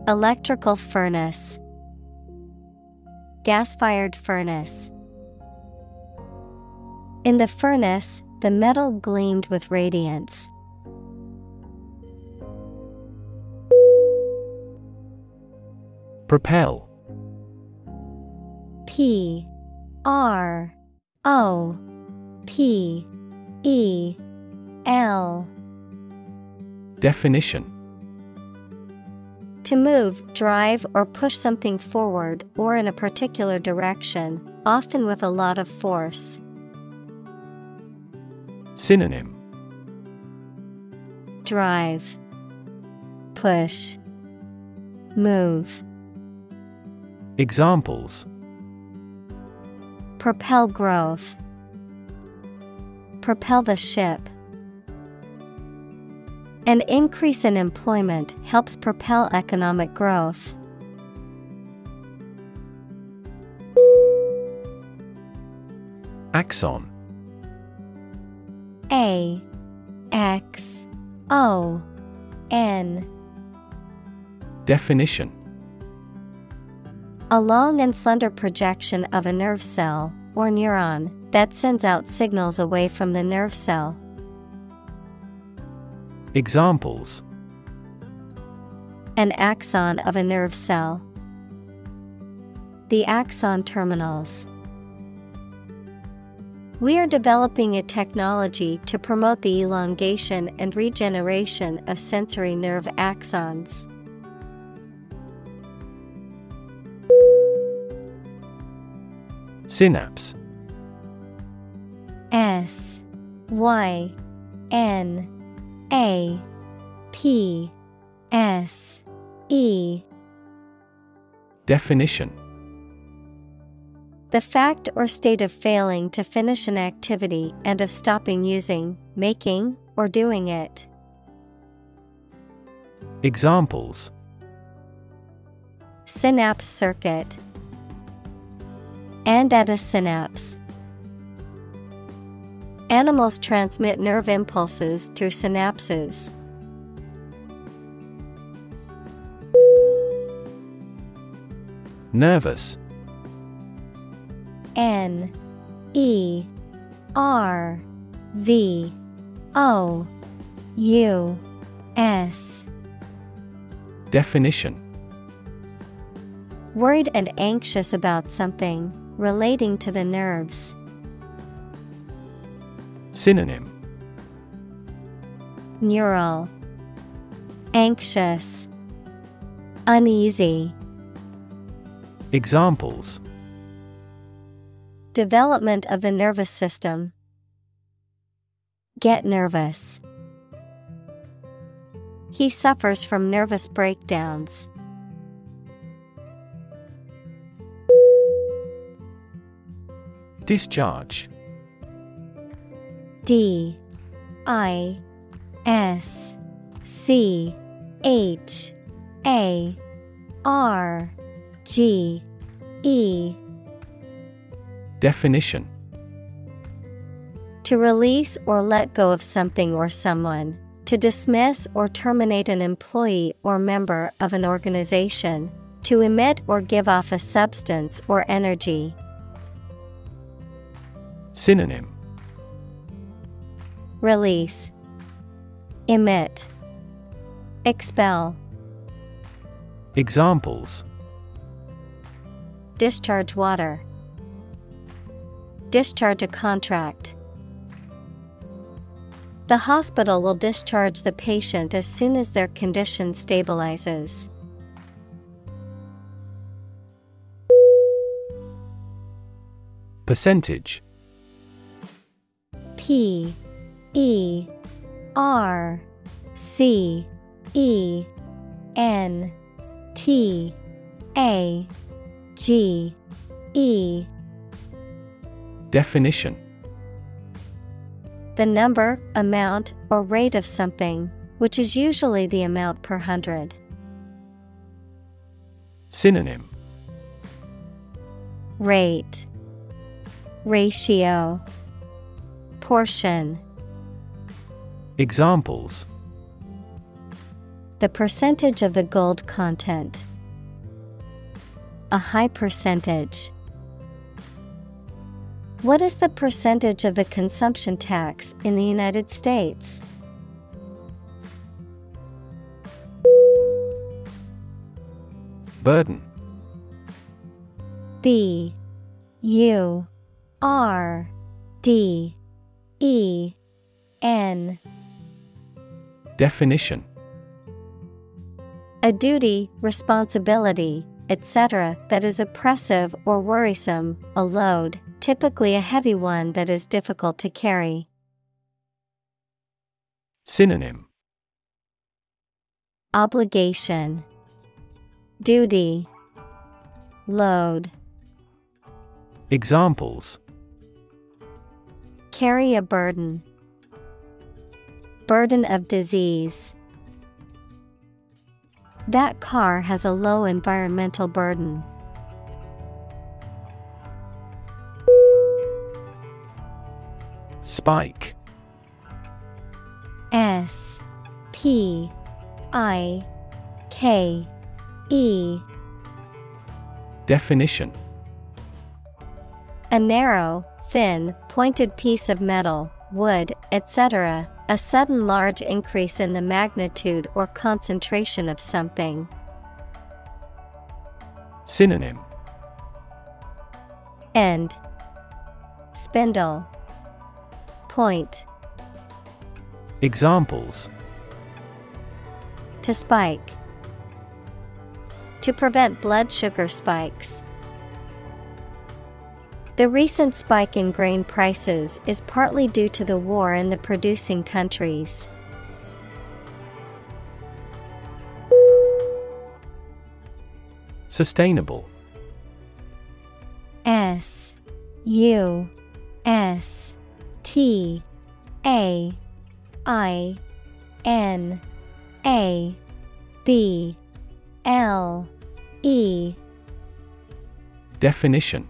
Electrical furnace. Gas fired furnace. In the furnace, the metal gleamed with radiance. Propel. P R O P E L Definition To move, drive, or push something forward or in a particular direction, often with a lot of force. Synonym Drive, Push, Move. Examples Propel growth. Propel the ship. An increase in employment helps propel economic growth. Axon. A X O N Definition A long and slender projection of a nerve cell, or neuron, that sends out signals away from the nerve cell. Examples An axon of a nerve cell. The axon terminals. We are developing a technology to promote the elongation and regeneration of sensory nerve axons. Synapse S Y N A P S E Definition The fact or state of failing to finish an activity and of stopping using, making, or doing it. Examples Synapse circuit. And at a synapse. Animals transmit nerve impulses through synapses. Nervous N E R V O U S Definition Worried and anxious about something relating to the nerves. Synonym Neural Anxious Uneasy Examples Development of the nervous system. Get nervous. He suffers from nervous breakdowns. Discharge. D I S C H A R G E. Definition. To release or let go of something or someone, to dismiss or terminate an employee or member of an organization, to emit or give off a substance or energy. Synonym. Release, Emit, Expel, Examples. Discharge water, Discharge a contract. The hospital will discharge the patient as soon as their condition stabilizes. Percentage P E R C E N T A G E. Definition. The number, amount, or rate of something, which is usually the amount per hundred. Synonym. Rate. Ratio Portion Examples The percentage of the gold content. A high percentage. What is the percentage of the consumption tax in the United States? Burden B U R D E N Definition A duty, responsibility, etc., that is oppressive or worrisome, a load, typically a heavy one that is difficult to carry. Synonym Obligation, Duty, Load. Examples Carry a burden. Burden of disease. That car has a low environmental burden. Spike S P I K E Definition A narrow, thin, pointed piece of metal, wood, etc., a sudden large increase in the magnitude or concentration of something. Synonym End Spindle Point Examples To spike. To prevent blood sugar spikes. The recent spike in grain prices is partly due to the war in the producing countries. Sustainable. S U S T A I N A B L E. Definition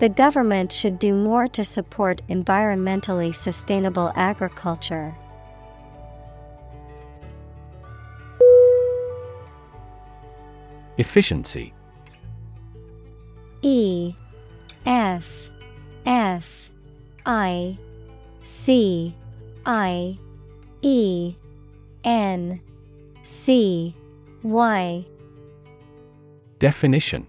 The government should do more to support environmentally sustainable agriculture. Efficiency. E F F I C I E N C Y. Definition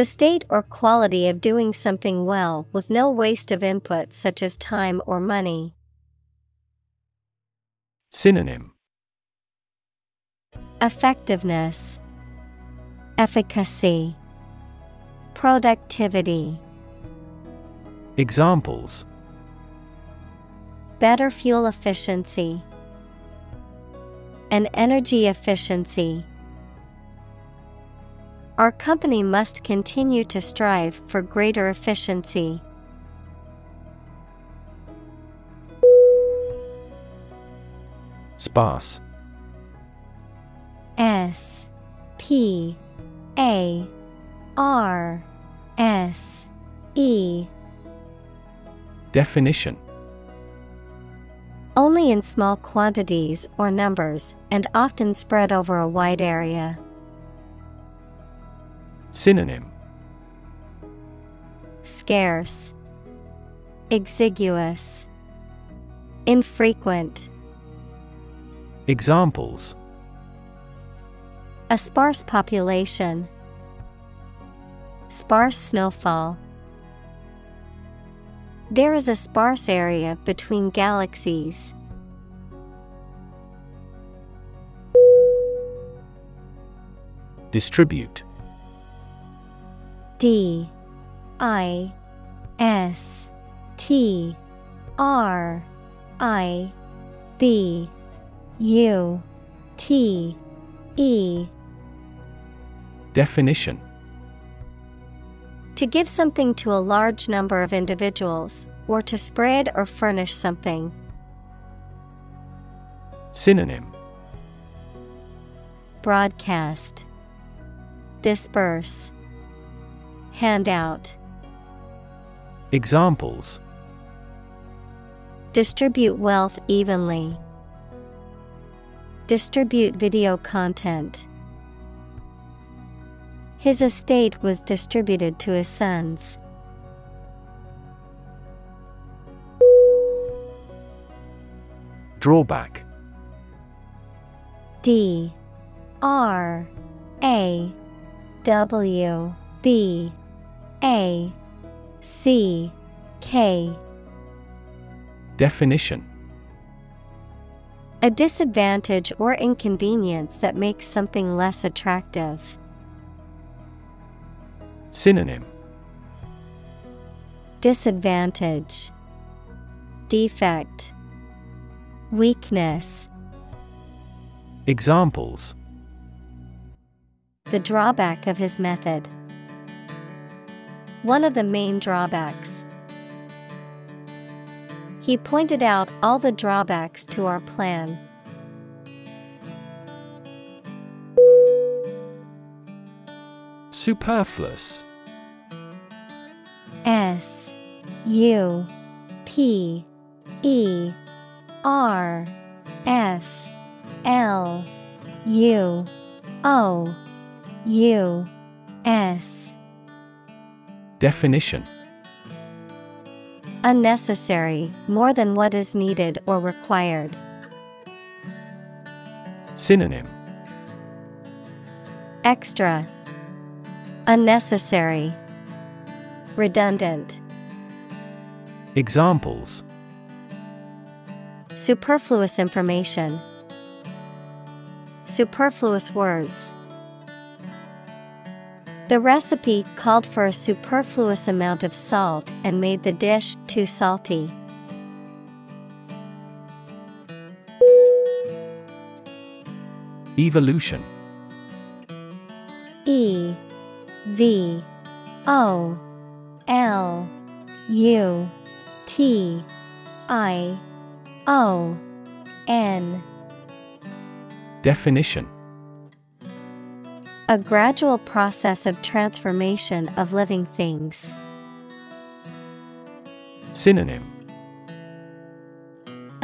The state or quality of doing something well with no waste of input such as time or money. Synonym Effectiveness, Efficacy, Productivity. Examples Better fuel efficiency, and energy efficiency. Our company must continue to strive for greater efficiency. Sparse S P A R S E Definition Only in small quantities or numbers, and often spread over a wide area. Synonym Scarce, Exiguous, Infrequent. Examples A sparse population, Sparse snowfall. There is a sparse area between galaxies. Distribute D I S T R I B U T E. Definition. To give something to a large number of individuals, or to spread or furnish something. Synonym. Broadcast, Disperse, handout, Examples. Distribute wealth evenly, distribute video content. His estate was distributed to his sons. Drawback. D. R. A. W. B A C K. Definition. A disadvantage or inconvenience that makes something less attractive. Synonym. Disadvantage. Defect. Weakness. Examples. The drawback of his method. One of the main drawbacks. He pointed out all the drawbacks to our plan. Superfluous. S U P E R F L U O U S Definition Unnecessary, more than what is needed or required. Synonym Extra Unnecessary Redundant. Examples Superfluous information. Superfluous words The recipe called for a superfluous amount of salt and made the dish too salty. Evolution. E V O L U T I O N. Definition A gradual process of transformation of living things. Synonym.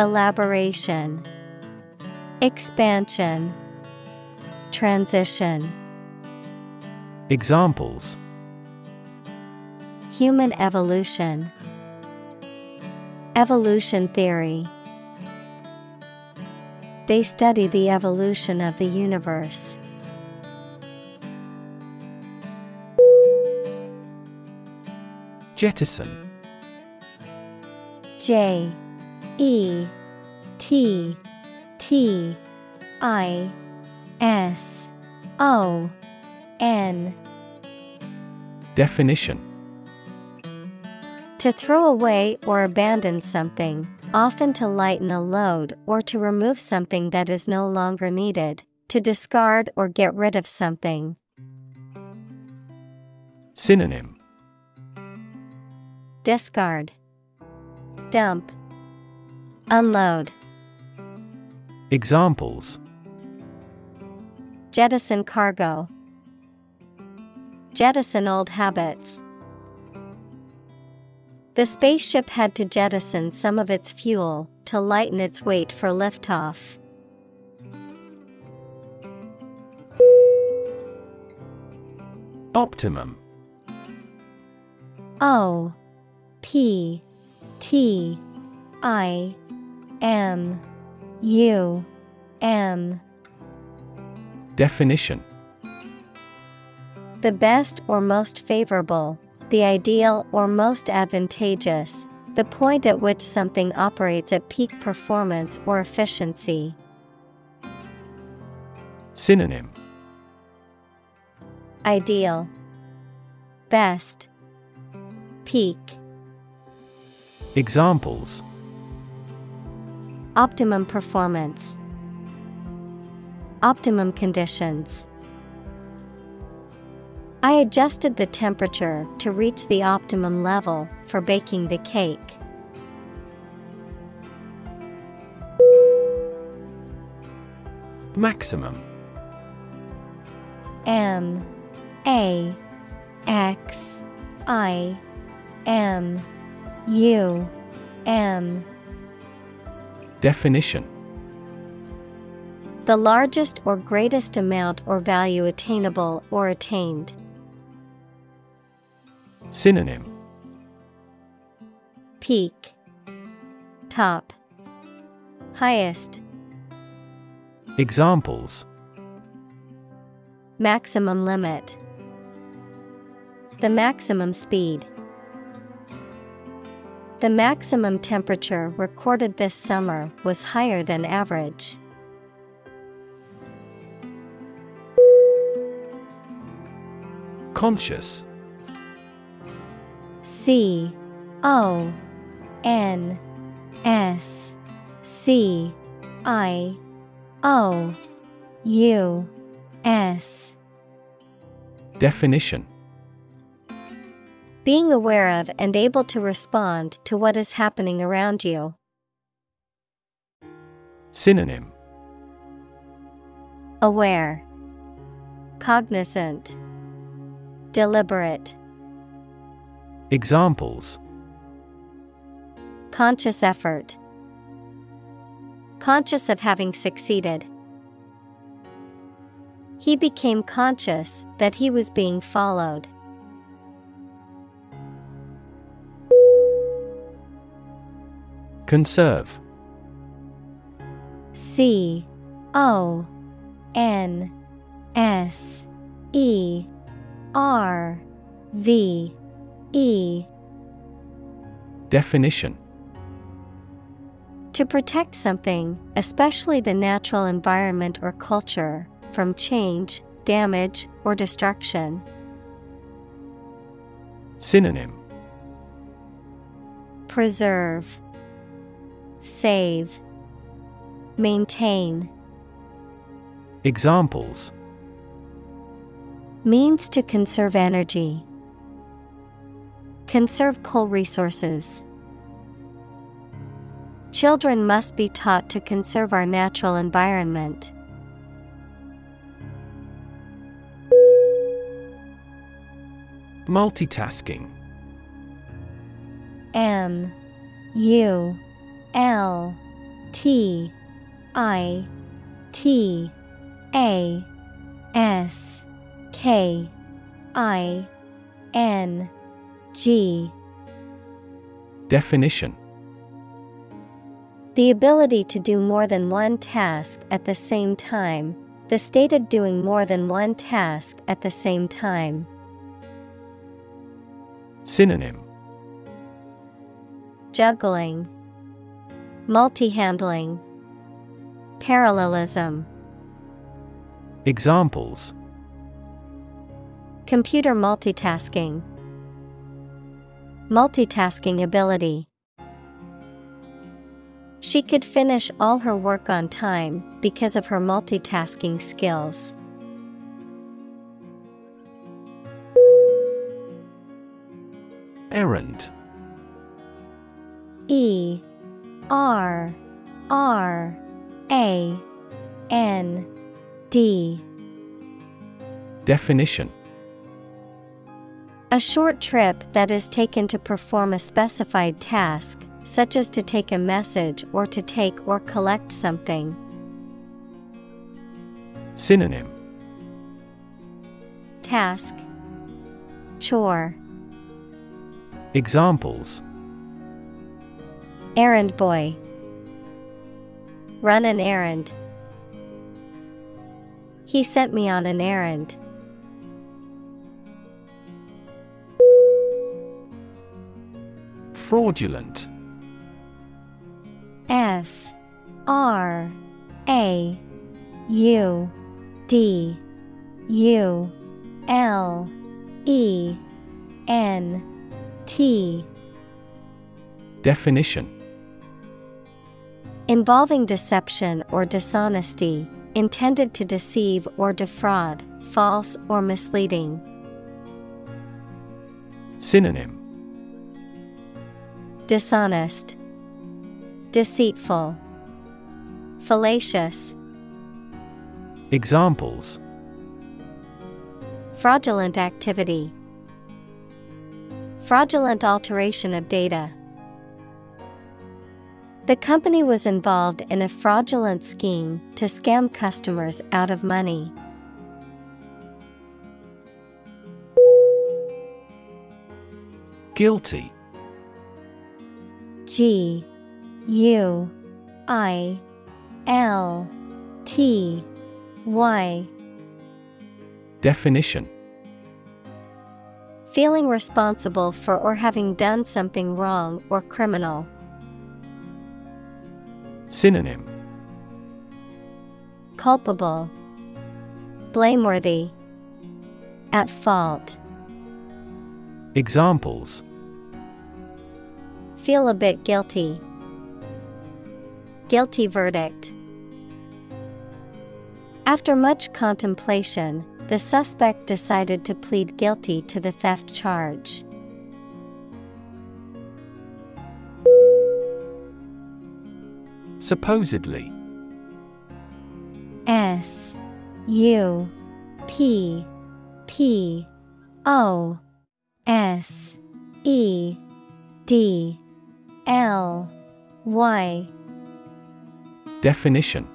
Elaboration. Expansion. Transition. Examples. Human evolution. Evolution theory. They study the evolution of the universe. Jettison. J E T T I S O N Definition To throw away or abandon something, often to lighten a load or to remove something that is no longer needed, to discard or get rid of something. Synonym Discard, Dump, Unload, Examples Jettison cargo, Jettison old habits. The spaceship had to jettison some of its fuel to lighten its weight for liftoff. Optimum. O P T I M U M. Definition. The best or most favorable, the ideal or most advantageous, the point at which something operates at peak performance or efficiency. Synonym. Ideal, Best, Peak, Examples Optimum performance, Optimum conditions. I adjusted the temperature to reach the optimum level for baking the cake. Maximum. M A X I M U M. Definition. The largest or greatest amount or value attainable or attained. Synonym. Peak. Top. Highest. Examples. Maximum limit. The maximum speed. The maximum temperature recorded this summer was higher than average. Conscious. C O N S C I O U S. Definition Being aware of and able to respond to what is happening around you. Synonym Aware, Cognizant, Deliberate, Examples Conscious effort, Conscious of having succeeded. He became conscious that he was being followed. Conserve. C O N S E R V E. Definition. To protect something, especially the natural environment or culture, from change, damage, or destruction. Synonym. Preserve, Save, Maintain. Examples Means to conserve energy. Conserve coal resources. Children must be taught to conserve our natural environment. Multitasking M U L T I T A S K I N G. Definition. The ability to do more than one task at the same time, the state of doing more than one task at the same time. Synonym. Juggling, Multi handling, Parallelism. Examples Computer multitasking. Multitasking ability. She could finish all her work on time because of her multitasking skills. Errand E R R A N D. Definition. A short trip that is taken to perform a specified task, such as to take a message or to take or collect something. Synonym. Task. Chore. Examples Errand boy Run an errand. He sent me on an errand. Fraudulent F R A U D U L E N T Definition Involving deception or dishonesty, intended to deceive or defraud, false or misleading. Synonym Dishonest, Deceitful, Fallacious, Examples Fraudulent activity. Fraudulent alteration of data. The company was involved in a fraudulent scheme to scam customers out of money. Guilty. G U I L T Y. Definition Feeling responsible for or having done something wrong or criminal. Synonym Culpable, Blameworthy, At fault. Examples Feel a bit guilty. Guilty verdict. After much contemplation, the suspect decided to plead guilty to the theft charge. Supposedly. S U P P O S E D L Y. Definition.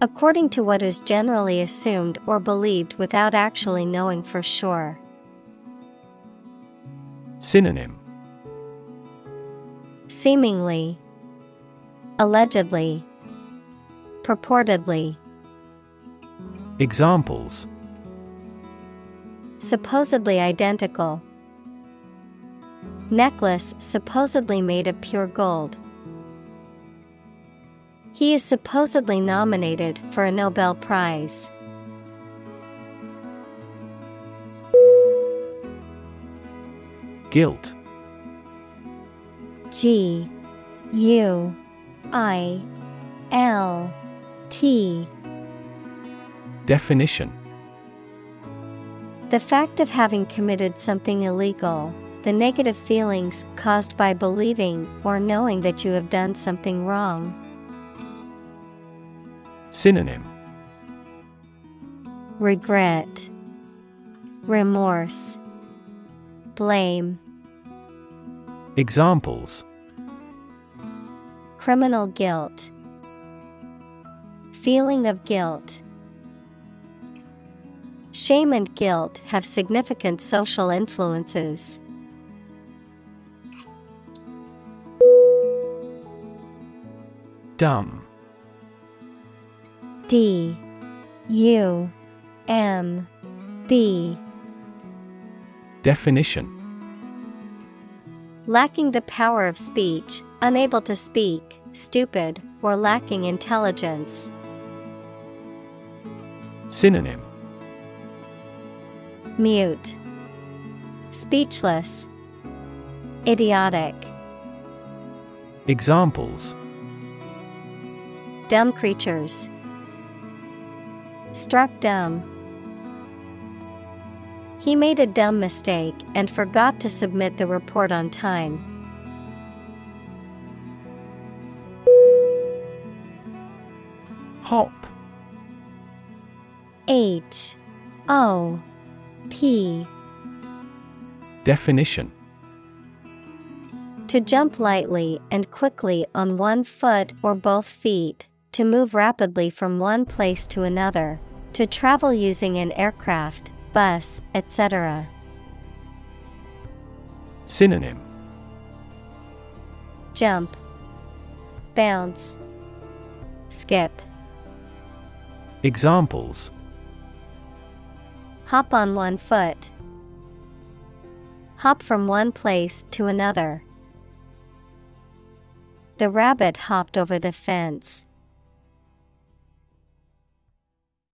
According to what is generally assumed or believed without actually knowing for sure. Synonym. Seemingly, Allegedly, Purportedly. Examples Supposedly identical. Necklace supposedly made of pure gold. He is supposedly nominated for a Nobel Prize. Guilt G U I L T. Definition. The fact of having committed something illegal, the negative feelings caused by believing or knowing that you have done something wrong. Synonym. Regret, Remorse, Blame, Examples Criminal guilt, Feeling of guilt. Shame and guilt have significant social influences. Dumb. D. U. M. B. Definition. Lacking the power of speech, unable to speak, stupid, or lacking intelligence. Synonym Mute, Speechless, Idiotic. Examples Dumb creatures. Struck dumb. He made a dumb mistake and forgot to submit the report on time. Hop H O P. Definition. To jump lightly and quickly on one foot or both feet, to move rapidly from one place to another, to travel using an aircraft, bus, etc. Synonym. Jump, Bounce, Skip. Examples Hop on one foot. Hop from one place to another. The rabbit hopped over the fence.